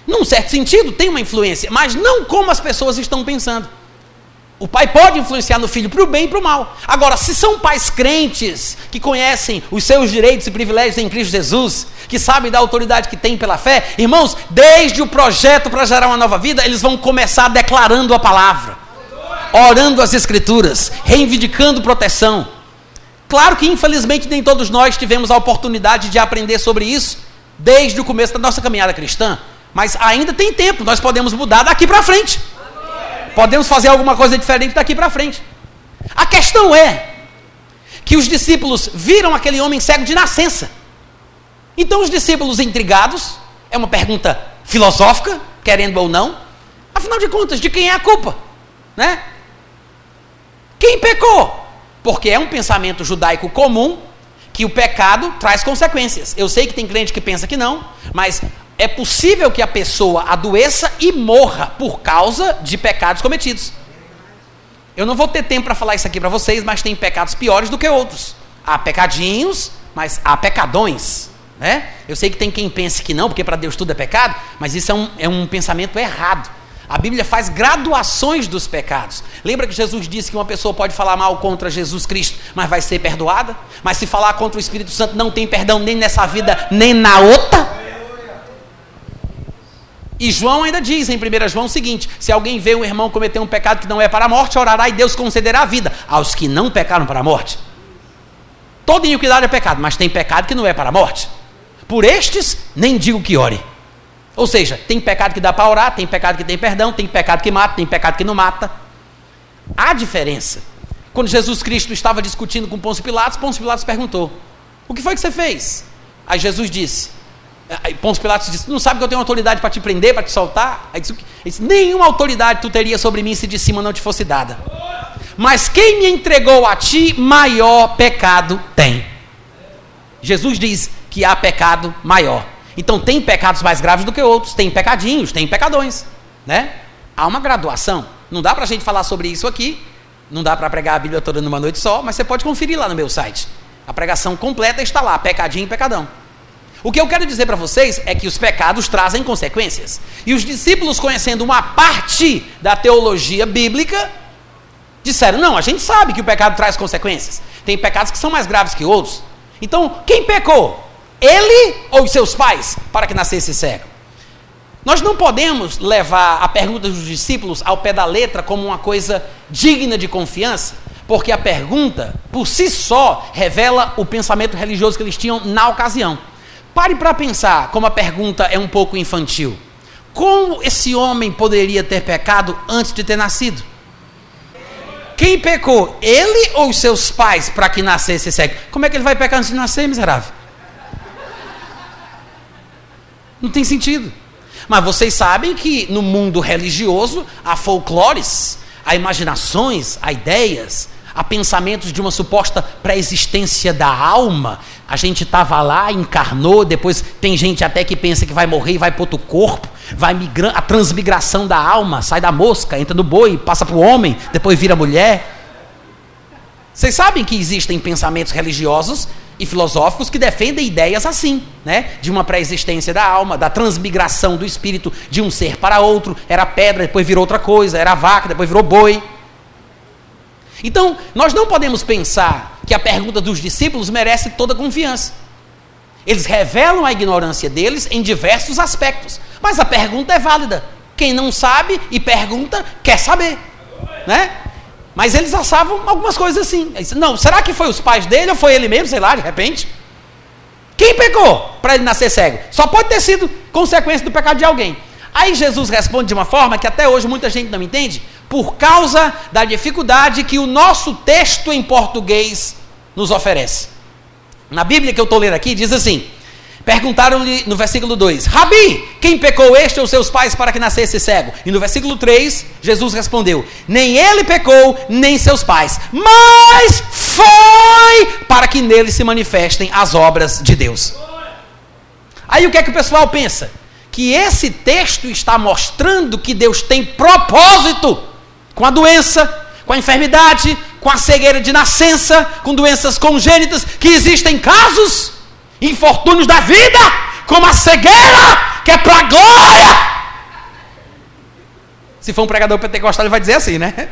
Num certo sentido, tem uma influência, mas não como as pessoas estão pensando. O pai pode influenciar no filho para o bem e para o mal. Agora, se são pais crentes, que conhecem os seus direitos e privilégios em Cristo Jesus, que sabem da autoridade que têm pela fé, irmãos, desde o projeto para gerar uma nova vida, eles vão começar declarando a palavra, orando as Escrituras, reivindicando proteção. Claro que, infelizmente, nem todos nós tivemos a oportunidade de aprender sobre isso desde o começo da nossa caminhada cristã, mas ainda tem tempo, nós podemos mudar daqui para frente. Podemos fazer alguma coisa diferente daqui para frente. A questão é que os discípulos viram aquele homem cego de nascença. Então os discípulos intrigados, é uma pergunta filosófica, querendo ou não, afinal de contas, de quem é a culpa? Né? Quem pecou? Porque é um pensamento judaico comum que o pecado traz consequências. Eu sei que tem crente que pensa que não, mas é possível que a pessoa adoeça e morra por causa de pecados cometidos. Eu não vou ter tempo para falar isso aqui para vocês, mas tem pecados piores do que outros. Há pecadinhos, mas há pecadões. Né? Eu sei que tem quem pense que não, porque para Deus tudo é pecado, mas isso é um, é um pensamento errado. A Bíblia faz graduações dos pecados. Lembra que Jesus disse que uma pessoa pode falar mal contra Jesus Cristo, mas vai ser perdoada? Mas se falar contra o Espírito Santo, não tem perdão nem nessa vida, nem na outra? E João ainda diz em 1 João o seguinte: se alguém vê um irmão cometer um pecado que não é para a morte, orará e Deus concederá a vida aos que não pecaram para a morte. Toda iniquidade é pecado, mas tem pecado que não é para a morte. Por estes, nem digo que ore. Ou seja, tem pecado que dá para orar, tem pecado que tem perdão, tem pecado que mata, tem pecado que não mata. Há diferença. Quando Jesus Cristo estava discutindo com Pôncio Pilatos, Pôncio Pilatos perguntou: O que foi que você fez? Aí Jesus disse: Aí Pôncio Pilatos disse: Não sabe que eu tenho autoridade para te prender, para te soltar? Aí disse, disse: Nenhuma autoridade tu teria sobre mim se de cima não te fosse dada. Mas quem me entregou a ti, maior pecado tem. Jesus diz que há pecado maior. Então tem pecados mais graves do que outros, tem pecadinhos, tem pecadões, né? Há uma graduação. Não dá para a gente falar sobre isso aqui, não dá para pregar a Bíblia toda numa noite só, mas você pode conferir lá no meu site. A pregação completa está lá, pecadinho e pecadão. O que eu quero dizer para vocês é que os pecados trazem consequências. E os discípulos, conhecendo uma parte da teologia bíblica, disseram: não, a gente sabe que o pecado traz consequências. Tem pecados que são mais graves que outros. Então, quem pecou? Ele ou os seus pais para que nascesse cego? Nós não podemos levar a pergunta dos discípulos ao pé da letra como uma coisa digna de confiança, porque a pergunta, por si só, revela o pensamento religioso que eles tinham na ocasião. Pare para pensar como a pergunta é um pouco infantil. Como esse homem poderia ter pecado antes de ter nascido? Quem pecou? Ele ou seus pais para que nascesse cego? Como é que ele vai pecar antes de nascer, miserável? Não tem sentido. Mas vocês sabem que no mundo religioso há folclores, há imaginações, há ideias, há pensamentos de uma suposta pré-existência da alma. A gente estava lá, encarnou, depois tem gente até que pensa que vai morrer e vai para outro corpo. Vai a transmigração da alma, sai da mosca, entra no boi, passa para o homem, depois vira mulher. Vocês sabem que existem pensamentos religiosos e filosóficos que defendem ideias assim, né? De uma pré-existência da alma, da transmigração do espírito de um ser para outro. Era pedra, depois virou outra coisa, era vaca, depois virou boi. Então, nós não podemos pensar que a pergunta dos discípulos merece toda confiança. Eles revelam a ignorância deles em diversos aspectos, mas a pergunta é válida. Quem não sabe e pergunta, quer saber, né? Mas eles achavam algumas coisas assim. Não, será que foi os pais dele ou foi ele mesmo, sei lá, de repente? Quem pecou para ele nascer cego? Só pode ter sido consequência do pecado de alguém. Aí Jesus responde de uma forma que até hoje muita gente não entende, por causa da dificuldade que o nosso texto em português nos oferece. Na Bíblia que eu estou lendo aqui, diz assim: Perguntaram-lhe no versículo 2: Rabi, quem pecou este ou seus pais para que nascesse cego? E no versículo 3, Jesus respondeu: Nem ele pecou, nem seus pais, mas foi para que nele se manifestem as obras de Deus. Aí o que é que o pessoal pensa? Que esse texto está mostrando que Deus tem propósito com a doença, com a enfermidade, com a cegueira de nascença, com doenças congênitas, que existem casos infortúnios da vida, como a cegueira, que é para glória. Se for um pregador pentecostal, ele vai dizer assim, né?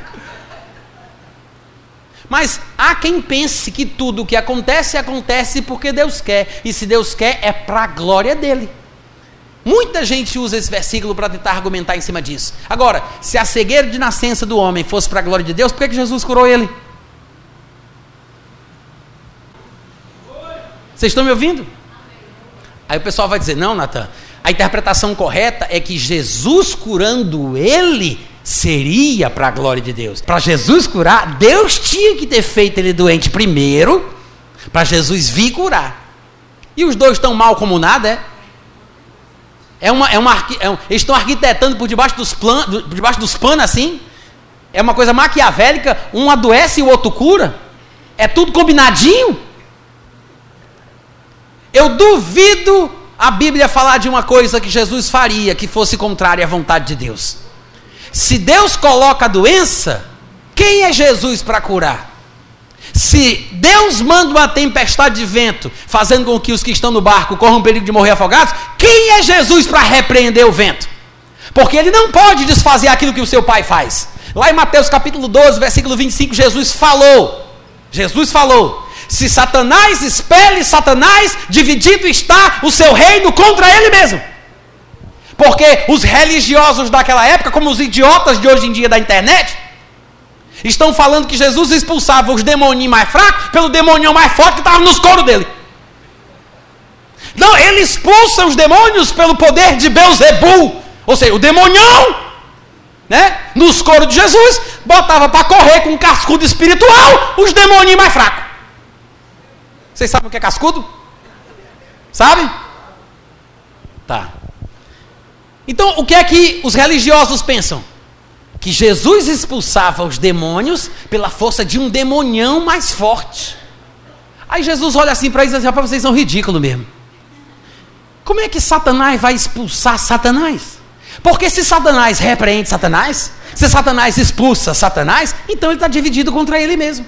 Mas há quem pense que tudo o que acontece, acontece porque Deus quer. E se Deus quer, é para a glória dele. Muita gente usa esse versículo para tentar argumentar em cima disso. Agora, se a cegueira de nascença do homem fosse para a glória de Deus, por que, Jesus curou ele? Vocês estão me ouvindo? Aí o pessoal vai dizer: não, Natan, a interpretação correta é que Jesus curando ele seria para a glória de Deus. Para Jesus curar, Deus tinha que ter feito ele doente primeiro, para Jesus vir curar. E os dois estão mal como nada, é? É uma, é uma, é um, eles estão arquitetando por debaixo dos, plan, por debaixo dos panos assim. É uma coisa maquiavélica, um adoece e o outro cura. É tudo combinadinho. Eu duvido a Bíblia falar de uma coisa que Jesus faria que fosse contrária à vontade de Deus. Se Deus coloca a doença, quem é Jesus para curar? Se Deus manda uma tempestade de vento, fazendo com que os que estão no barco corram perigo de morrer afogados, quem é Jesus para repreender o vento? Porque ele não pode desfazer aquilo que o seu pai faz. Lá em Mateus capítulo 12, versículo 25, Jesus falou: Jesus falou: se Satanás expele Satanás, dividido está o seu reino contra ele mesmo. Porque os religiosos daquela época, como os idiotas de hoje em dia da internet, estão falando que Jesus expulsava os demoninhos mais fracos pelo demoninho mais forte que estava nos coros dele. Não, ele expulsa os demônios pelo poder de Beuzebu, ou seja, o demonião, né? Nos coros de Jesus, botava para correr com um cascudo espiritual os demoninhos mais fracos. Vocês sabem o que é cascudo? Sabe? Tá. Então, o que é que os religiosos pensam? Que Jesus expulsava os demônios pela força de um demonião mais forte. Aí Jesus olha assim para eles e diz assim: vocês são ridículos mesmo. Como é que Satanás vai expulsar Satanás? Porque se Satanás repreende Satanás, se Satanás expulsa Satanás, então ele está dividido contra ele mesmo.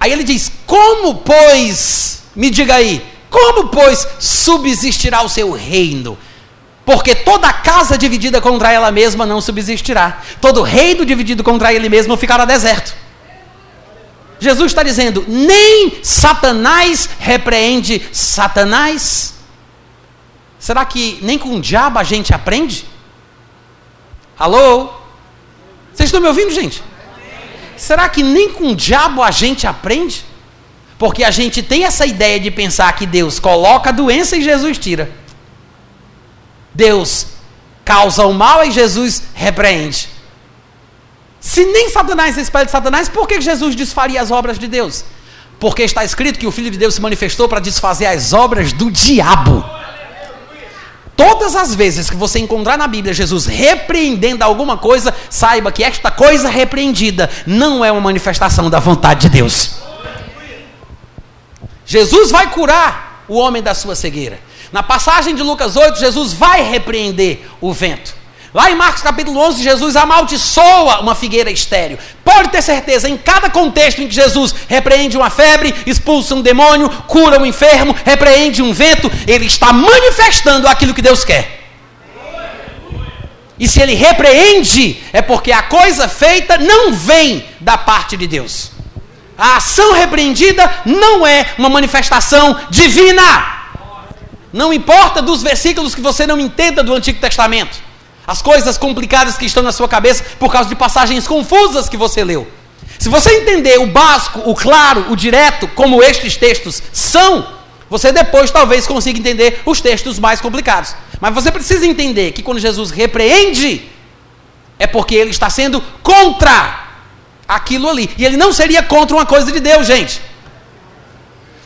Aí ele diz: Como, pois, me diga aí, como, pois, subsistirá o seu reino? Porque toda casa dividida contra ela mesma não subsistirá. Todo reino dividido contra ele mesmo ficará deserto. Jesus está dizendo: nem Satanás repreende Satanás. Será que nem com o diabo a gente aprende? Alô? Vocês estão me ouvindo, gente? Será que nem com o diabo a gente aprende? Porque a gente tem essa ideia de pensar que Deus coloca a doença e Jesus tira. Deus causa o mal e Jesus repreende. Se nem Satanás é espelho de Satanás, por que Jesus desfaria as obras de Deus? Porque está escrito que o Filho de Deus se manifestou para desfazer as obras do diabo. Todas as vezes que você encontrar na Bíblia Jesus repreendendo alguma coisa, saiba que esta coisa repreendida não é uma manifestação da vontade de Deus. Jesus vai curar o homem da sua cegueira. Na passagem de Lucas 8, Jesus vai repreender o vento. Lá em Marcos capítulo 11, Jesus amaldiçoa uma figueira estéreo. Pode ter certeza, em cada contexto em que Jesus repreende uma febre, expulsa um demônio, cura um enfermo, repreende um vento, ele está manifestando aquilo que Deus quer. E se ele repreende, é porque a coisa feita não vem da parte de Deus. A ação repreendida não é uma manifestação divina. Não importa dos versículos que você não entenda do Antigo Testamento as coisas complicadas que estão na sua cabeça por causa de passagens confusas que você leu. Se você entender o básico, o claro, o direto, como estes textos são, você depois talvez consiga entender os textos mais complicados. Mas você precisa entender que quando Jesus repreende, é porque ele está sendo contra aquilo ali. E ele não seria contra uma coisa de Deus, gente.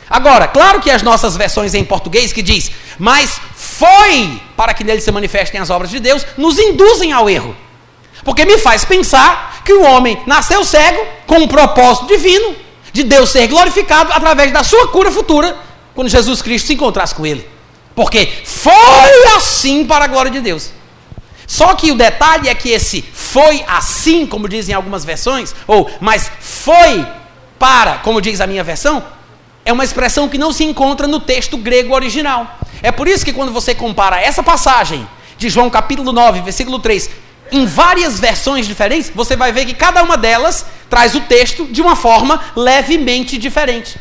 Agora, claro que as nossas versões em português que diz, mas foi para que nele se manifestem as obras de Deus, nos induzem ao erro. Porque me faz pensar que o homem nasceu cego com um propósito divino de Deus ser glorificado através da sua cura futura, quando Jesus Cristo se encontrasse com ele. Porque foi assim para a glória de Deus. Só que o detalhe é que esse foi assim, como dizem algumas versões, ou mas foi para, como diz a minha versão, é uma expressão que não se encontra no texto grego original. É por isso que quando você compara essa passagem de João capítulo 9, versículo 3, em várias versões diferentes, você vai ver que cada uma delas traz o texto de uma forma levemente diferente.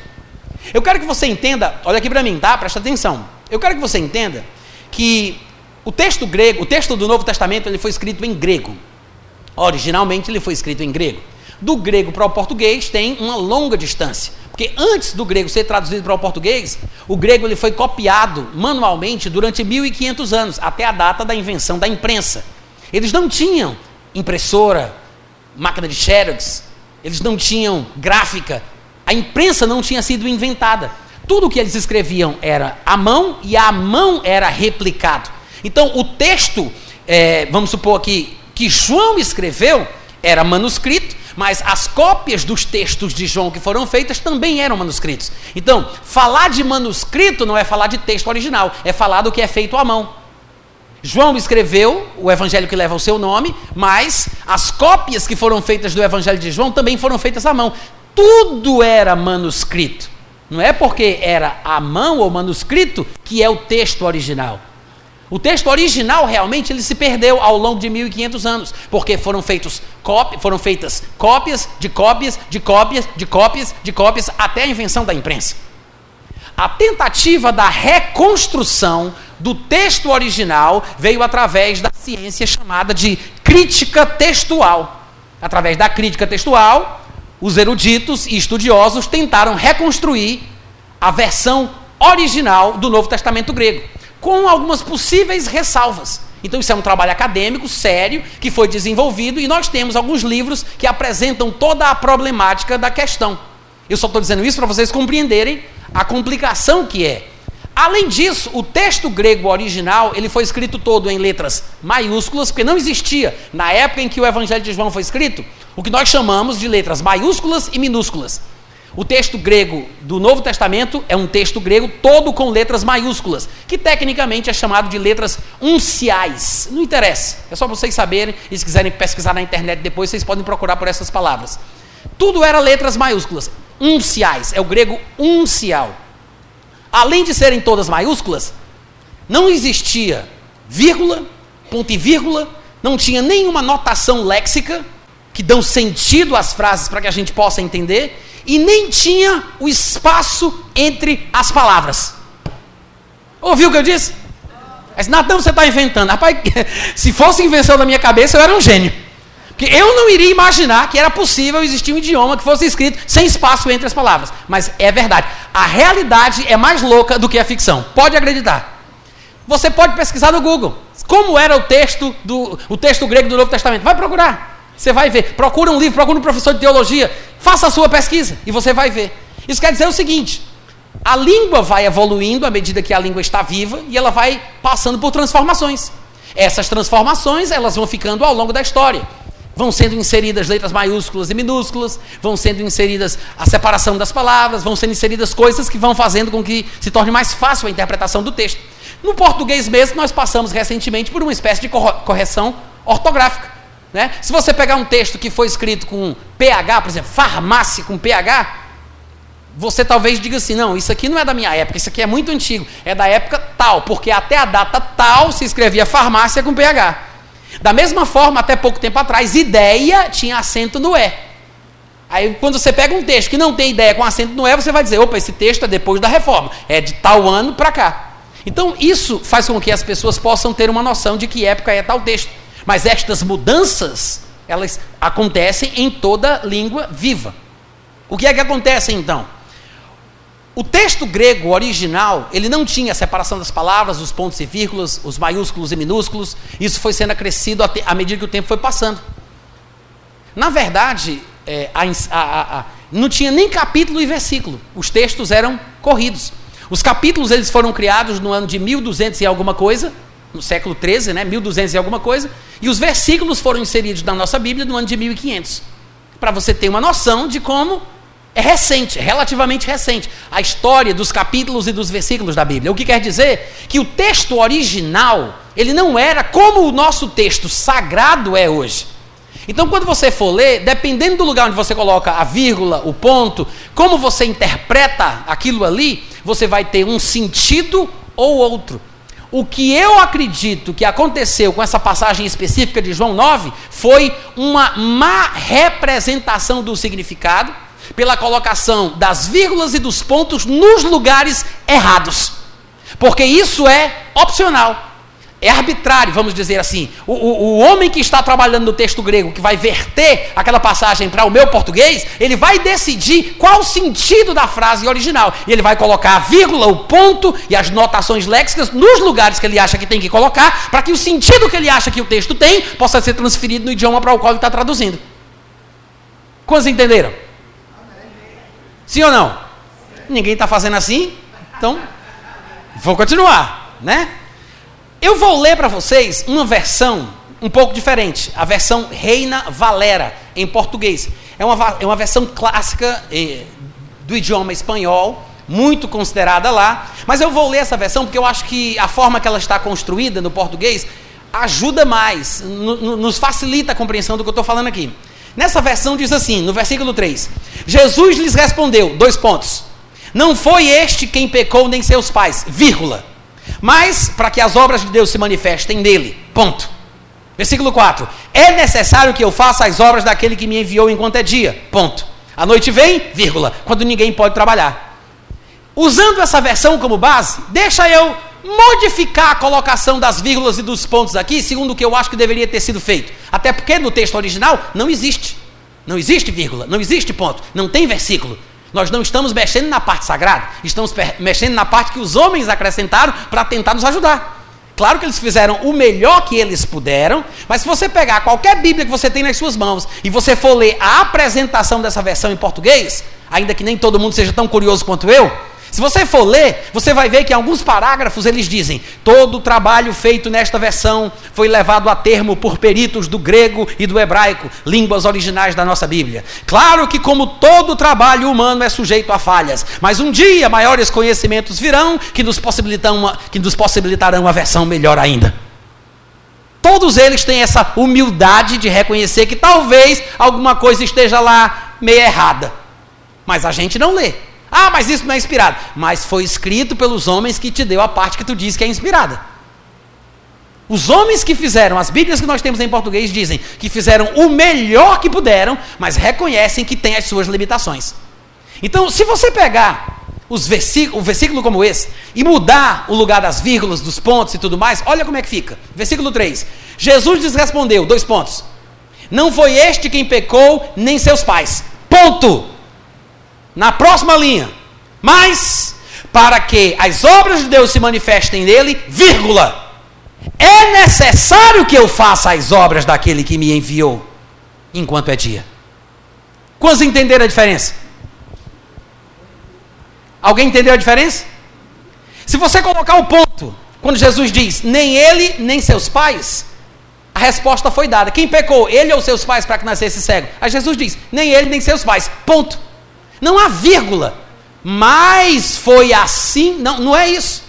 Eu quero que você entenda, olha aqui para mim, tá? Presta atenção. Eu quero que você entenda que o texto grego, o texto do Novo Testamento, ele foi escrito em grego. Originalmente ele foi escrito em grego. Do grego para o português tem uma longa distância. Porque antes do grego ser traduzido para o português, o grego ele foi copiado manualmente durante 1500 anos, até a data da invenção da imprensa. Eles não tinham impressora, máquina de xerox, eles não tinham gráfica, a imprensa não tinha sido inventada. Tudo que eles escreviam era à mão e à mão era replicado. Então, o texto, é, vamos supor aqui, que João escreveu era manuscrito, mas as cópias dos textos de João que foram feitas também eram manuscritos. Então, falar de manuscrito não é falar de texto original, é falar do que é feito à mão. João escreveu o evangelho que leva o seu nome, mas as cópias que foram feitas do evangelho de João também foram feitas à mão. Tudo era manuscrito. Não é porque era à mão ou manuscrito que é o texto original. O texto original realmente ele se perdeu ao longo de 1500 anos, porque foram feitos cópias, foram feitas cópias de cópias de cópias de cópias de cópias até a invenção da imprensa. A tentativa da reconstrução do texto original veio através da ciência chamada de crítica textual. Através da crítica textual, os eruditos e estudiosos tentaram reconstruir a versão original do Novo Testamento grego, com algumas possíveis ressalvas. Então, isso é um trabalho acadêmico sério que foi desenvolvido e nós temos alguns livros que apresentam toda a problemática da questão. Eu só estou dizendo isso para vocês compreenderem a complicação que é. Além disso, o texto grego original ele foi escrito todo em letras maiúsculas, porque não existia na época em que o Evangelho de João foi escrito o que nós chamamos de letras maiúsculas e minúsculas. O texto grego do Novo Testamento é um texto grego todo com letras maiúsculas, que tecnicamente é chamado de letras unciais. Não interessa, é só vocês saberem, e se quiserem pesquisar na internet depois, vocês podem procurar por essas palavras. Tudo era letras maiúsculas, unciais, é o grego uncial. Além de serem todas maiúsculas, não existia vírgula, ponto e vírgula, não tinha nenhuma notação léxica que dão sentido às frases para que a gente possa entender, e nem tinha o espaço entre as palavras. Ouviu o que eu disse? Mas Natan, você está inventando. Rapaz, se fosse invenção da minha cabeça, eu era um gênio. Porque eu não iria imaginar que era possível existir um idioma que fosse escrito sem espaço entre as palavras. Mas é verdade. A realidade é mais louca do que a ficção. Pode acreditar. Você pode pesquisar no Google. Como era o texto, do, o texto grego do Novo Testamento? Vai procurar. Você vai ver. Procura um livro, procura um professor de teologia. Faça a sua pesquisa e você vai ver. Isso quer dizer o seguinte: a língua vai evoluindo à medida que a língua está viva e ela vai passando por transformações. Essas transformações elas vão ficando ao longo da história. Vão sendo inseridas letras maiúsculas e minúsculas, vão sendo inseridas a separação das palavras, vão sendo inseridas coisas que vão fazendo com que se torne mais fácil a interpretação do texto. No português mesmo, nós passamos recentemente por uma espécie de correção ortográfica. Né? Se você pegar um texto que foi escrito com PH, por exemplo, farmácia com PH, você talvez diga assim: não, isso aqui não é da minha época, isso aqui é muito antigo, é da época tal, porque até a data tal se escrevia farmácia com PH. Da mesma forma, até pouco tempo atrás, ideia tinha acento no E. Aí, quando você pega um texto que não tem ideia com acento no E, você vai dizer: opa, esse texto é depois da reforma, é de tal ano para cá. Então, isso faz com que as pessoas possam ter uma noção de que época é tal texto. Mas estas mudanças, elas acontecem em toda língua viva. O que é que acontece então? O texto grego original, ele não tinha a separação das palavras, os pontos e vírgulas, os maiúsculos e minúsculos. Isso foi sendo acrescido à medida que o tempo foi passando. Na verdade, é, a, a, a, não tinha nem capítulo e versículo. Os textos eram corridos. Os capítulos eles foram criados no ano de 1200 e alguma coisa, no século 13, né, 1200 e alguma coisa, e os versículos foram inseridos na nossa Bíblia no ano de 1500. Para você ter uma noção de como é recente, relativamente recente, a história dos capítulos e dos versículos da Bíblia. O que quer dizer que o texto original, ele não era como o nosso texto sagrado é hoje. Então, quando você for ler, dependendo do lugar onde você coloca a vírgula, o ponto, como você interpreta aquilo ali, você vai ter um sentido ou outro. O que eu acredito que aconteceu com essa passagem específica de João 9 foi uma má representação do significado pela colocação das vírgulas e dos pontos nos lugares errados. Porque isso é opcional. É arbitrário, vamos dizer assim. O, o, o, homem que está trabalhando no texto grego, que vai verter aquela passagem para o meu português, ele vai decidir qual o sentido da frase original. E ele vai colocar a vírgula, o ponto e as notações léxicas nos lugares que ele acha que tem que colocar, para que o sentido que ele acha que o texto tem possa ser transferido no idioma para o qual ele está traduzindo. Quantos entenderam? Sim ou não? Ninguém está fazendo assim? Então, vou continuar, né? Eu vou ler para vocês uma versão um pouco diferente, a versão Reina Valera, em português. É uma, é uma versão clássica eh, do idioma espanhol, muito considerada lá, mas eu vou ler essa versão porque eu acho que a forma que ela está construída no português ajuda mais, nos facilita a compreensão do que eu estou falando aqui. Nessa versão diz assim, no versículo 3: Jesus lhes respondeu, dois pontos. Não foi este quem pecou nem seus pais, vírgula mas para que as obras de Deus se manifestem nele. Ponto. Versículo 4: É necessário que eu faça as obras daquele que me enviou enquanto é dia. Ponto. A noite vem, vírgula, quando ninguém pode trabalhar. Usando essa versão como base, deixa eu modificar a colocação das vírgulas e dos pontos aqui, segundo o que eu acho que deveria ter sido feito. Até porque no texto original não existe. Não existe vírgula, não existe ponto, não tem versículo. Nós não estamos mexendo na parte sagrada, estamos mexendo na parte que os homens acrescentaram para tentar nos ajudar. Claro que eles fizeram o melhor que eles puderam, mas se você pegar qualquer Bíblia que você tem nas suas mãos e você for ler a apresentação dessa versão em português, ainda que nem todo mundo seja tão curioso quanto eu, se você for ler, você vai ver que em alguns parágrafos eles dizem: todo o trabalho feito nesta versão foi levado a termo por peritos do grego e do hebraico, línguas originais da nossa Bíblia. Claro que, como todo trabalho humano é sujeito a falhas, mas um dia maiores conhecimentos virão que nos possibilitarão uma, que nos possibilitarão uma versão melhor ainda. Todos eles têm essa humildade de reconhecer que talvez alguma coisa esteja lá meio errada, mas a gente não lê. Ah, mas isso não é inspirado. Mas foi escrito pelos homens que te deu a parte que tu diz que é inspirada. Os homens que fizeram, as Bíblias que nós temos em português dizem que fizeram o melhor que puderam, mas reconhecem que tem as suas limitações. Então, se você pegar os um versículo como esse e mudar o lugar das vírgulas, dos pontos e tudo mais, olha como é que fica. Versículo 3. Jesus lhes respondeu, dois pontos. Não foi este quem pecou, nem seus pais. Ponto na próxima linha. Mas, para que as obras de Deus se manifestem nele, vírgula, é necessário que eu faça as obras daquele que me enviou, enquanto é dia. Quantos entenderam a diferença? Alguém entendeu a diferença? Se você colocar o ponto, quando Jesus diz, nem ele, nem seus pais, a resposta foi dada. Quem pecou? Ele ou seus pais para que nascesse cego? Aí Jesus diz, nem ele, nem seus pais. Ponto. Não há vírgula. Mas foi assim. Não, não é isso.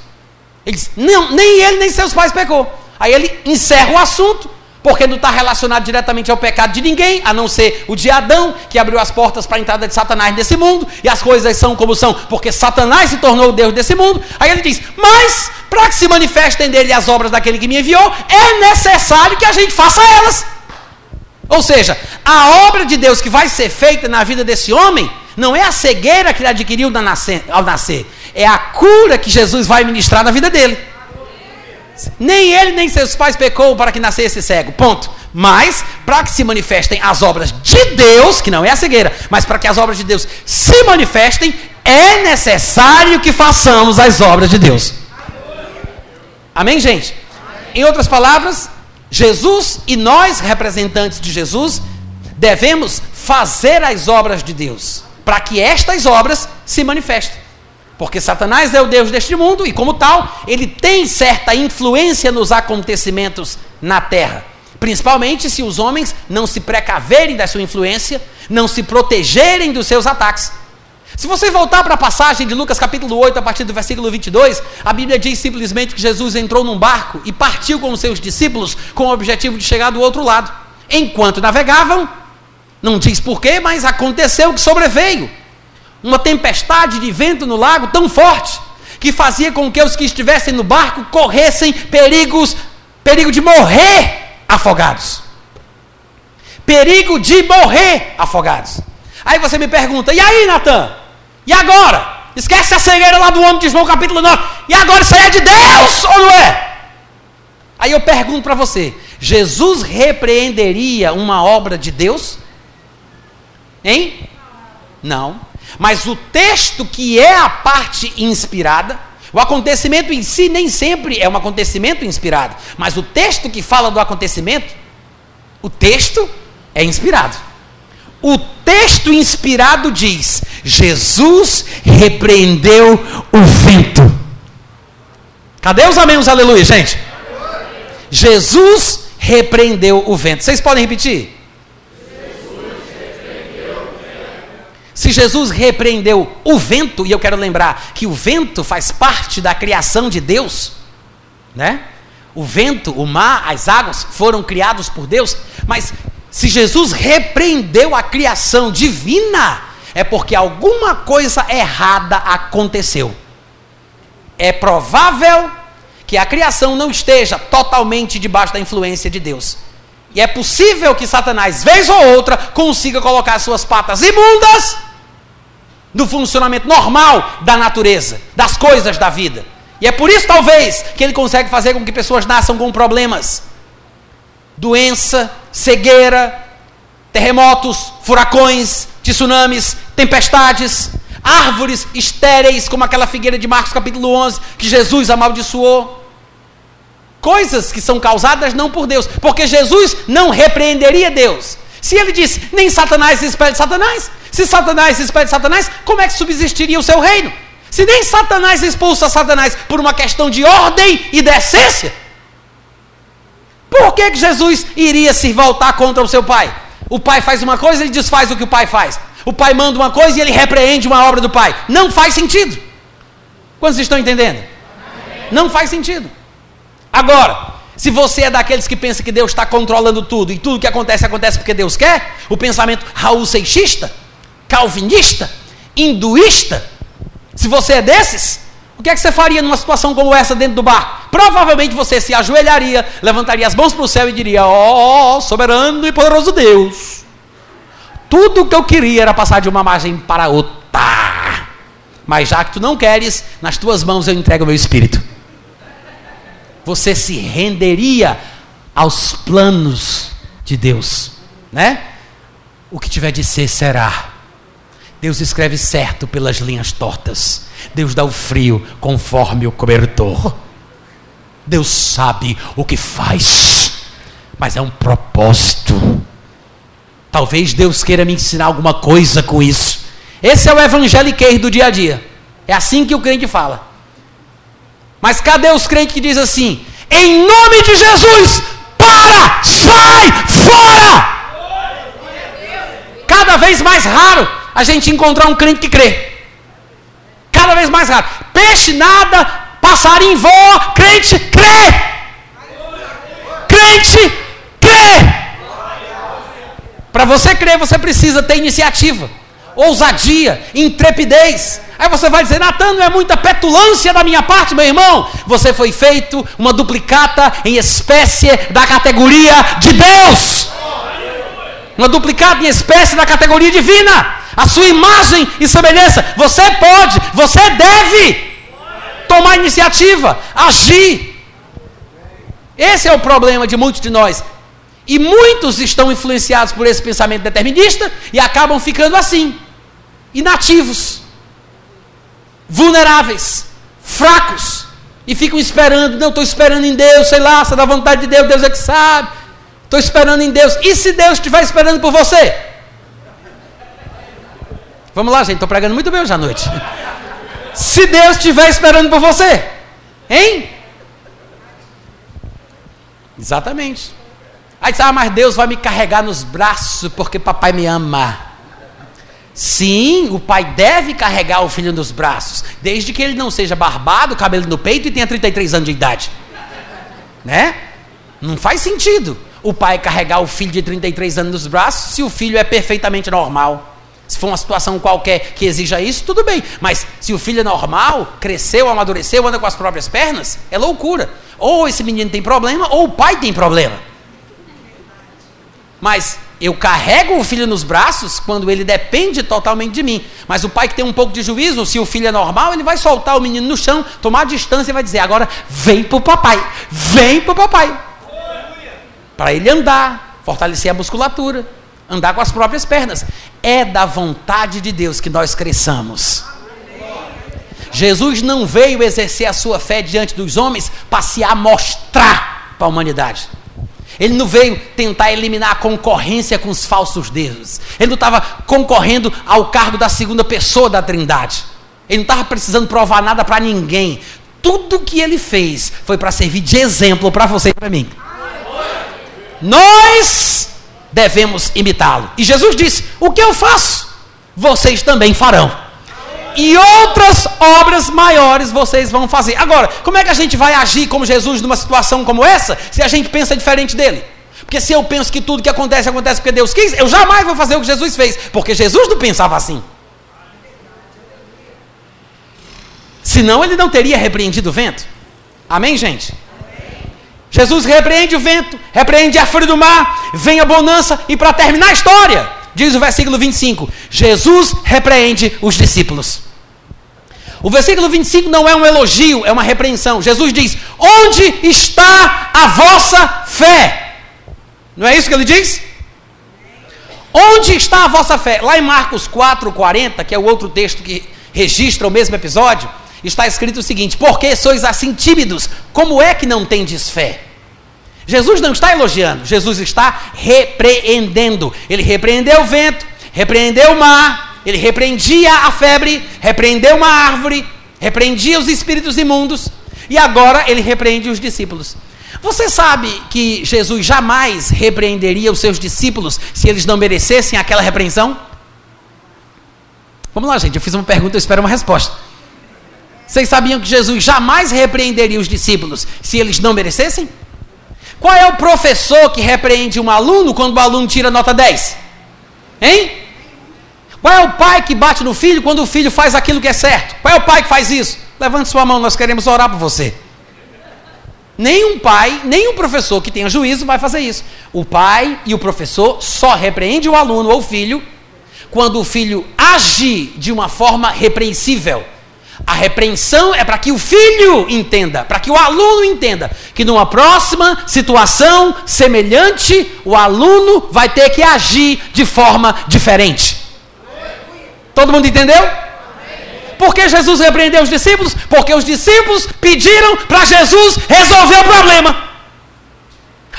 Ele diz, não, nem ele nem seus pais pecou. Aí ele encerra o assunto, porque não está relacionado diretamente ao pecado de ninguém, a não ser o de Adão, que abriu as portas para a entrada de Satanás nesse mundo, e as coisas são como são, porque Satanás se tornou o Deus desse mundo. Aí ele diz: Mas, para que se manifestem dele as obras daquele que me enviou, é necessário que a gente faça elas. Ou seja, a obra de Deus que vai ser feita na vida desse homem não é a cegueira que ele adquiriu ao nascer, é a cura que Jesus vai ministrar na vida dele. Nem ele nem seus pais pecou para que nascesse cego. Ponto. Mas, para que se manifestem as obras de Deus, que não é a cegueira, mas para que as obras de Deus se manifestem, é necessário que façamos as obras de Deus. Amém, gente? Em outras palavras, Jesus e nós, representantes de Jesus, devemos fazer as obras de Deus para que estas obras se manifestem. Porque Satanás é o Deus deste mundo e, como tal, ele tem certa influência nos acontecimentos na terra. Principalmente se os homens não se precaverem da sua influência, não se protegerem dos seus ataques. Se você voltar para a passagem de Lucas capítulo 8, a partir do versículo 22, a Bíblia diz simplesmente que Jesus entrou num barco e partiu com os seus discípulos com o objetivo de chegar do outro lado. Enquanto navegavam, não diz porquê, mas aconteceu que sobreveio uma tempestade de vento no lago tão forte que fazia com que os que estivessem no barco corressem perigos, perigo de morrer afogados. Perigo de morrer afogados. Aí você me pergunta: "E aí, Natan? E agora? Esquece a cegueira lá do homem de João capítulo 9. E agora isso é de Deus ou não é?" Aí eu pergunto para você: Jesus repreenderia uma obra de Deus? Hein? Não. Mas o texto que é a parte inspirada, o acontecimento em si nem sempre é um acontecimento inspirado, mas o texto que fala do acontecimento, o texto é inspirado. O texto inspirado diz: Jesus repreendeu o vento. Cadê os amém, aleluia, gente? Jesus repreendeu o vento. Vocês podem repetir? Se Jesus repreendeu o vento, e eu quero lembrar que o vento faz parte da criação de Deus, né? O vento, o mar, as águas foram criados por Deus, mas se Jesus repreendeu a criação divina, é porque alguma coisa errada aconteceu. É provável que a criação não esteja totalmente debaixo da influência de Deus. E é possível que Satanás, vez ou outra, consiga colocar suas patas imundas do funcionamento normal da natureza, das coisas da vida. E é por isso, talvez, que ele consegue fazer com que pessoas nasçam com problemas: doença, cegueira, terremotos, furacões, tsunamis, tempestades, árvores estéreis, como aquela figueira de Marcos capítulo 11, que Jesus amaldiçoou. Coisas que são causadas não por Deus, porque Jesus não repreenderia Deus. Se ele disse, nem Satanás se de Satanás, se Satanás se de Satanás, como é que subsistiria o seu reino? Se nem Satanás expulsa Satanás por uma questão de ordem e decência, por que, que Jesus iria se voltar contra o seu pai? O pai faz uma coisa e ele desfaz o que o pai faz. O pai manda uma coisa e ele repreende uma obra do pai. Não faz sentido. Quantos estão entendendo? Não faz sentido. Agora, se você é daqueles que pensa que Deus está controlando tudo e tudo que acontece acontece porque Deus quer, o pensamento Raul Seixista, calvinista, hinduísta, se você é desses, o que é que você faria numa situação como essa dentro do barco? Provavelmente você se ajoelharia, levantaria as mãos para o céu e diria: Ó, oh, soberano e poderoso Deus, tudo o que eu queria era passar de uma margem para outra. Mas já que tu não queres, nas tuas mãos eu entrego o meu espírito. Você se renderia aos planos de Deus, né? O que tiver de ser será. Deus escreve certo pelas linhas tortas. Deus dá o frio conforme o cobertor. Deus sabe o que faz, mas é um propósito. Talvez Deus queira me ensinar alguma coisa com isso. Esse é o evangeliquez do dia a dia. É assim que o crente fala. Mas cadê os crentes que diz assim: em nome de Jesus, para, sai, fora! Cada vez mais raro a gente encontrar um crente que crê. Cada vez mais raro. Peixe nada, passarinho voa, crente crê. Crente crê. Para você crer, você precisa ter iniciativa, ousadia, intrepidez. Aí você vai dizer, Natan, não é muita petulância da minha parte, meu irmão. Você foi feito uma duplicata em espécie da categoria de Deus. Uma duplicata em espécie da categoria divina a sua imagem e semelhança. Você pode, você deve tomar iniciativa, agir. Esse é o problema de muitos de nós. E muitos estão influenciados por esse pensamento determinista e acabam ficando assim, inativos, vulneráveis, fracos, e ficam esperando. Não, estou esperando em Deus, sei lá, se é da vontade de Deus, Deus é que sabe. Estou esperando em Deus. E se Deus estiver esperando por você? Vamos lá, gente, estou pregando muito bem hoje à noite. Se Deus estiver esperando por você, hein? Exatamente. Aí diz, ah, mas Deus vai me carregar nos braços porque papai me ama. Sim, o pai deve carregar o filho nos braços, desde que ele não seja barbado, cabelo no peito e tenha 33 anos de idade. Né? Não faz sentido o pai carregar o filho de 33 anos nos braços se o filho é perfeitamente normal. Se for uma situação qualquer que exija isso, tudo bem. Mas se o filho é normal, cresceu, amadureceu, anda com as próprias pernas, é loucura. Ou esse menino tem problema, ou o pai tem problema. Mas Eu carrego o filho nos braços quando ele depende totalmente de mim. Mas o pai que tem um pouco de juízo, se o filho é normal, ele vai soltar o menino no chão, tomar distância e vai dizer: agora vem pro papai, vem pro papai. Para ele andar, fortalecer a musculatura, andar com as próprias pernas. É da vontade de Deus que nós cresçamos. Jesus não veio exercer a sua fé diante dos homens para se amostrar para a humanidade. Ele não veio tentar eliminar a concorrência com os falsos deuses. Ele não estava concorrendo ao cargo da segunda pessoa da Trindade. Ele não estava precisando provar nada para ninguém. Tudo que ele fez foi para servir de exemplo para você e para mim. Nós devemos imitá-lo. E Jesus disse: O que eu faço, vocês também farão e outras obras maiores vocês vão fazer. Agora, como é que a gente vai agir como Jesus numa situação como essa, se a gente pensa diferente dele? Porque se eu penso que tudo que acontece acontece porque Deus quis, eu jamais vou fazer o que Jesus fez, porque Jesus não pensava assim. Senão ele não teria repreendido o vento. Amém, gente? Jesus repreende o vento, repreende a fúria do mar, vem a bonança, e para terminar a história, diz o versículo 25: Jesus repreende os discípulos. O versículo 25 não é um elogio, é uma repreensão. Jesus diz: Onde está a vossa fé? Não é isso que ele diz? Onde está a vossa fé? Lá em Marcos 4, 40, que é o outro texto que registra o mesmo episódio, está escrito o seguinte: Porque sois assim tímidos, como é que não tendes fé? Jesus não está elogiando, Jesus está repreendendo. Ele repreendeu o vento, repreendeu o mar, ele repreendia a febre, repreendeu uma árvore, repreendia os espíritos imundos, e agora ele repreende os discípulos. Você sabe que Jesus jamais repreenderia os seus discípulos se eles não merecessem aquela repreensão? Vamos lá, gente, eu fiz uma pergunta, eu espero uma resposta. Vocês sabiam que Jesus jamais repreenderia os discípulos se eles não merecessem? Qual é o professor que repreende um aluno quando o aluno tira nota 10? Hein? Qual é o pai que bate no filho quando o filho faz aquilo que é certo? Qual é o pai que faz isso? Levante sua mão, nós queremos orar por você. Nenhum pai, nenhum professor que tenha juízo vai fazer isso. O pai e o professor só repreende o aluno ou o filho quando o filho age de uma forma repreensível. A repreensão é para que o filho entenda, para que o aluno entenda que numa próxima situação semelhante, o aluno vai ter que agir de forma diferente. Todo mundo entendeu? Por que Jesus repreendeu os discípulos? Porque os discípulos pediram para Jesus resolver o problema.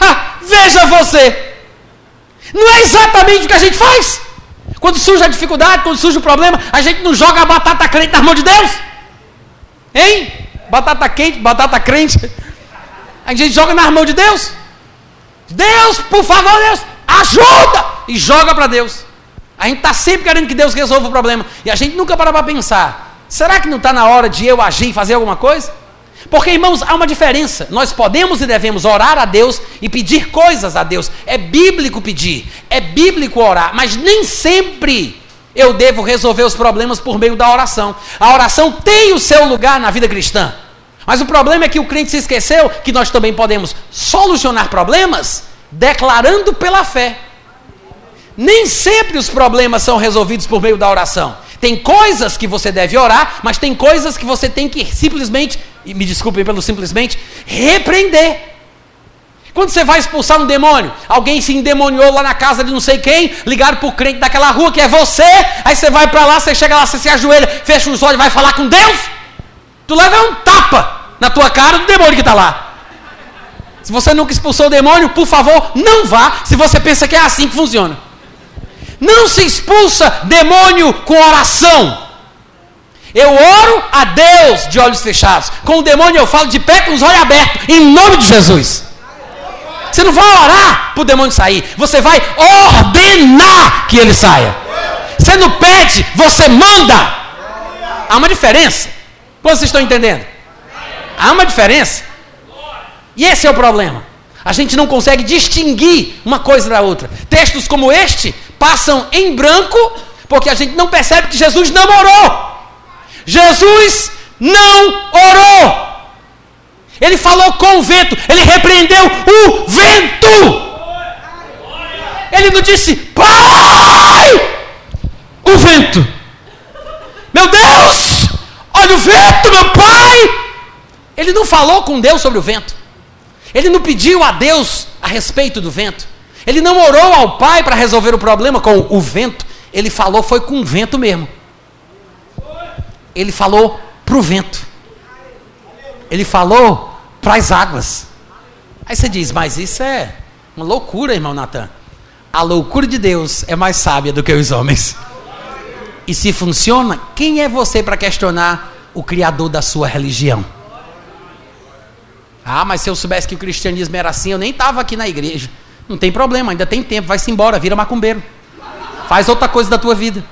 Ha, veja você. Não é exatamente o que a gente faz. Quando surge a dificuldade, quando surge o problema, a gente não joga a batata crente na mão de Deus. Hein? Batata quente, batata crente. A gente joga na mão de Deus. Deus, por favor, Deus, ajuda! E joga para Deus. A gente está sempre querendo que Deus resolva o problema. E a gente nunca para para pensar: será que não está na hora de eu agir e fazer alguma coisa? Porque, irmãos, há uma diferença. Nós podemos e devemos orar a Deus e pedir coisas a Deus. É bíblico pedir, é bíblico orar, mas nem sempre eu devo resolver os problemas por meio da oração. A oração tem o seu lugar na vida cristã. Mas o problema é que o crente se esqueceu que nós também podemos solucionar problemas declarando pela fé. Nem sempre os problemas são resolvidos por meio da oração. Tem coisas que você deve orar, mas tem coisas que você tem que simplesmente, e me desculpem pelo simplesmente, repreender. Quando você vai expulsar um demônio, alguém se endemoniou lá na casa de não sei quem, ligaram para o crente daquela rua que é você, aí você vai para lá, você chega lá, você se ajoelha, fecha os olhos, vai falar com Deus, tu leva um tapa na tua cara do demônio que está lá. Se você nunca expulsou o demônio, por favor, não vá, se você pensa que é assim que funciona. Não se expulsa demônio com oração. Eu oro a Deus de olhos fechados. Com o demônio eu falo de pé com os olhos abertos, em nome de Jesus. Você não vai orar para o demônio sair, você vai ordenar que ele saia. Você não pede, você manda. Há uma diferença. Quantos vocês estão entendendo? Há uma diferença. E esse é o problema. A gente não consegue distinguir uma coisa da outra. Textos como este passam em branco, porque a gente não percebe que Jesus não orou. Jesus não orou. Ele falou com o vento, ele repreendeu o vento. Ele não disse, Pai! O vento. Meu Deus! Olha o vento, meu Pai! Ele não falou com Deus sobre o vento. Ele não pediu a Deus a respeito do vento. Ele não orou ao Pai para resolver o problema com o vento. Ele falou, foi com o vento mesmo. Ele falou para o vento. Ele falou para as águas. Aí você diz, mas isso é uma loucura, irmão Natan. A loucura de Deus é mais sábia do que os homens. E se funciona, quem é você para questionar o Criador da sua religião? Ah, mas se eu soubesse que o cristianismo era assim, eu nem estava aqui na igreja. Não tem problema, ainda tem tempo, vai-se embora, vira macumbeiro. Faz outra coisa da tua vida.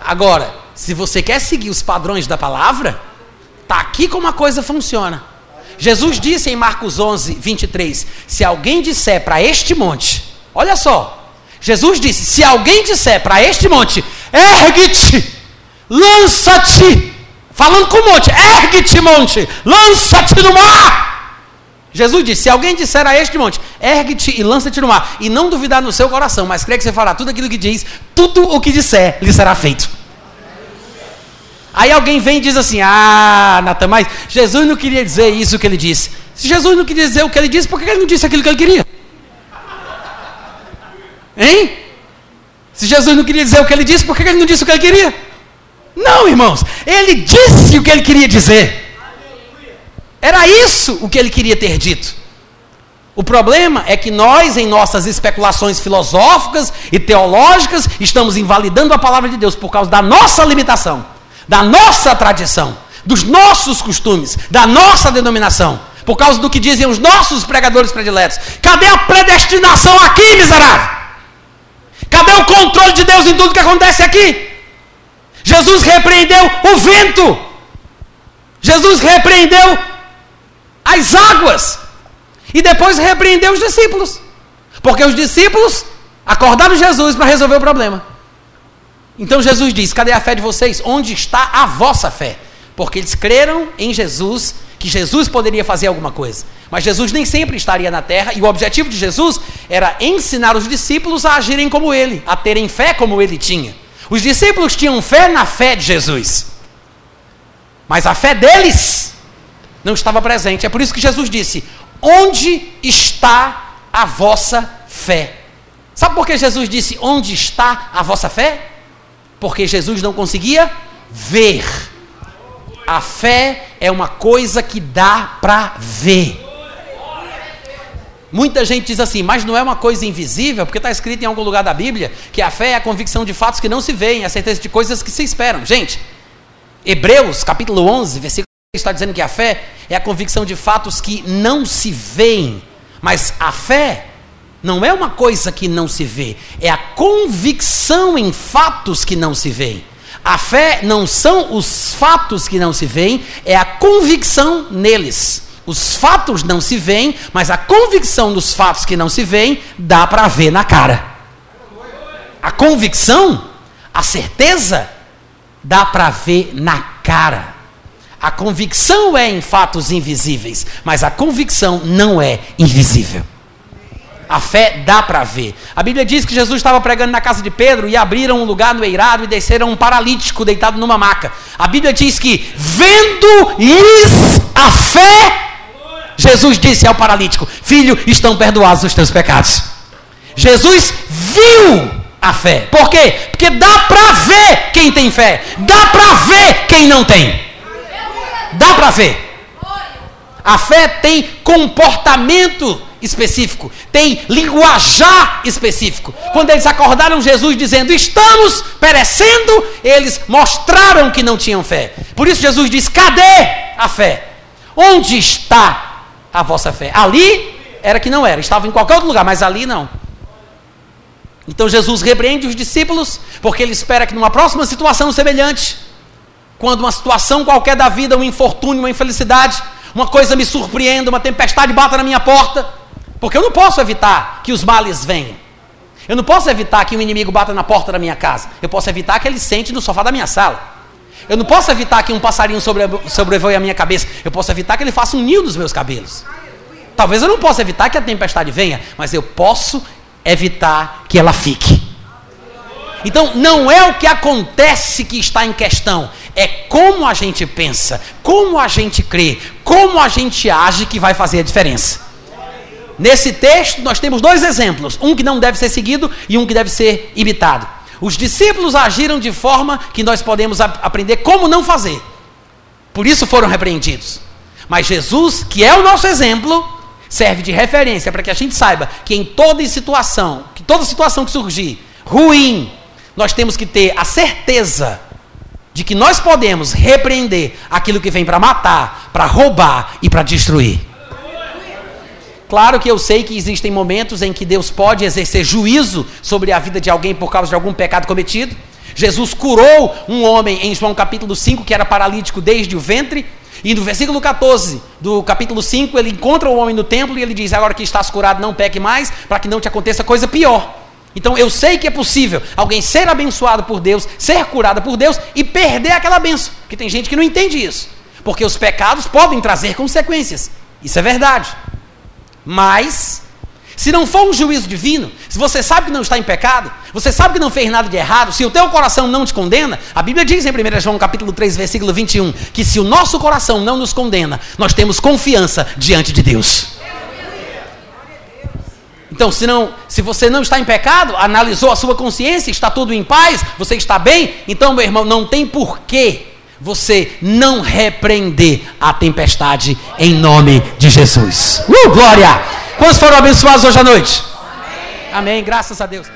Agora, se você quer seguir os padrões da palavra, tá aqui como a coisa funciona. Jesus disse em Marcos 11, 23: Se alguém disser para este monte, olha só, Jesus disse: Se alguém disser para este monte, ergue-te, lança-te Falando com o monte, ergue-te, monte, lança-te no mar. Jesus disse: Se alguém disser a este monte, ergue-te e lança-te no mar, e não duvidar no seu coração, mas crê que você fará tudo aquilo que diz, tudo o que disser lhe será feito. Aí alguém vem e diz assim: Ah, Natan, mas Jesus não queria dizer isso que ele disse. Se Jesus não queria dizer o que ele disse, por que ele não disse aquilo que ele queria? Hein? Se Jesus não queria dizer o que ele disse, por que ele não disse o que ele queria? Não, irmãos, ele disse o que ele queria dizer. Era isso o que ele queria ter dito. O problema é que nós, em nossas especulações filosóficas e teológicas, estamos invalidando a palavra de Deus por causa da nossa limitação, da nossa tradição, dos nossos costumes, da nossa denominação, por causa do que dizem os nossos pregadores prediletos. Cadê a predestinação aqui, miserável? Cadê o controle de Deus em tudo que acontece aqui? Jesus repreendeu o vento. Jesus repreendeu as águas. E depois repreendeu os discípulos. Porque os discípulos acordaram Jesus para resolver o problema. Então Jesus diz: Cadê a fé de vocês? Onde está a vossa fé? Porque eles creram em Jesus, que Jesus poderia fazer alguma coisa. Mas Jesus nem sempre estaria na terra, e o objetivo de Jesus era ensinar os discípulos a agirem como ele, a terem fé como ele tinha. Os discípulos tinham fé na fé de Jesus, mas a fé deles não estava presente. É por isso que Jesus disse: Onde está a vossa fé? Sabe por que Jesus disse: Onde está a vossa fé? Porque Jesus não conseguia ver. A fé é uma coisa que dá para ver. Muita gente diz assim, mas não é uma coisa invisível, porque está escrito em algum lugar da Bíblia que a fé é a convicção de fatos que não se veem, a certeza de coisas que se esperam. Gente, Hebreus capítulo 11, versículo está dizendo que a fé é a convicção de fatos que não se veem, mas a fé não é uma coisa que não se vê, é a convicção em fatos que não se veem. A fé não são os fatos que não se veem, é a convicção neles. Os fatos não se veem, mas a convicção dos fatos que não se veem dá para ver na cara. A convicção, a certeza, dá para ver na cara. A convicção é em fatos invisíveis, mas a convicção não é invisível. A fé dá para ver. A Bíblia diz que Jesus estava pregando na casa de Pedro e abriram um lugar no eirado e desceram um paralítico deitado numa maca. A Bíblia diz que, vendo-lhes a fé, Jesus disse ao paralítico: Filho, estão perdoados os teus pecados. Jesus viu a fé. Por quê? Porque dá para ver quem tem fé, dá para ver quem não tem. Dá para ver. A fé tem comportamento específico, tem linguajar específico. Quando eles acordaram Jesus dizendo: "Estamos perecendo", eles mostraram que não tinham fé. Por isso Jesus diz: "Cadê a fé? Onde está a vossa fé. Ali era que não era, estava em qualquer outro lugar, mas ali não. Então Jesus repreende os discípulos, porque ele espera que numa próxima situação semelhante, quando uma situação qualquer da vida, um infortúnio, uma infelicidade, uma coisa me surpreenda, uma tempestade bata na minha porta, porque eu não posso evitar que os males venham. Eu não posso evitar que um inimigo bata na porta da minha casa. Eu posso evitar que ele sente no sofá da minha sala. Eu não posso evitar que um passarinho sobrevoe a minha cabeça. Eu posso evitar que ele faça um ninho nos meus cabelos. Talvez eu não possa evitar que a tempestade venha, mas eu posso evitar que ela fique. Então, não é o que acontece que está em questão, é como a gente pensa, como a gente crê, como a gente age que vai fazer a diferença. Nesse texto, nós temos dois exemplos: um que não deve ser seguido e um que deve ser imitado. Os discípulos agiram de forma que nós podemos aprender como não fazer. Por isso foram repreendidos. Mas Jesus, que é o nosso exemplo, serve de referência para que a gente saiba que em toda situação, que toda situação que surgir ruim, nós temos que ter a certeza de que nós podemos repreender aquilo que vem para matar, para roubar e para destruir. Claro que eu sei que existem momentos em que Deus pode exercer juízo sobre a vida de alguém por causa de algum pecado cometido. Jesus curou um homem em João capítulo 5 que era paralítico desde o ventre. E no versículo 14 do capítulo 5, ele encontra o homem no templo e ele diz: Agora que estás curado, não peque mais, para que não te aconteça coisa pior. Então eu sei que é possível alguém ser abençoado por Deus, ser curado por Deus e perder aquela benção. Porque tem gente que não entende isso. Porque os pecados podem trazer consequências. Isso é verdade. Mas, se não for um juízo divino, se você sabe que não está em pecado, você sabe que não fez nada de errado, se o teu coração não te condena, a Bíblia diz em 1 João capítulo 3, versículo 21, que se o nosso coração não nos condena, nós temos confiança diante de Deus. Então, se, não, se você não está em pecado, analisou a sua consciência, está tudo em paz, você está bem, então, meu irmão, não tem porquê você não repreender a tempestade em nome de Jesus. Uh, glória! Quantos foram abençoados hoje à noite? Amém. Amém, graças a Deus.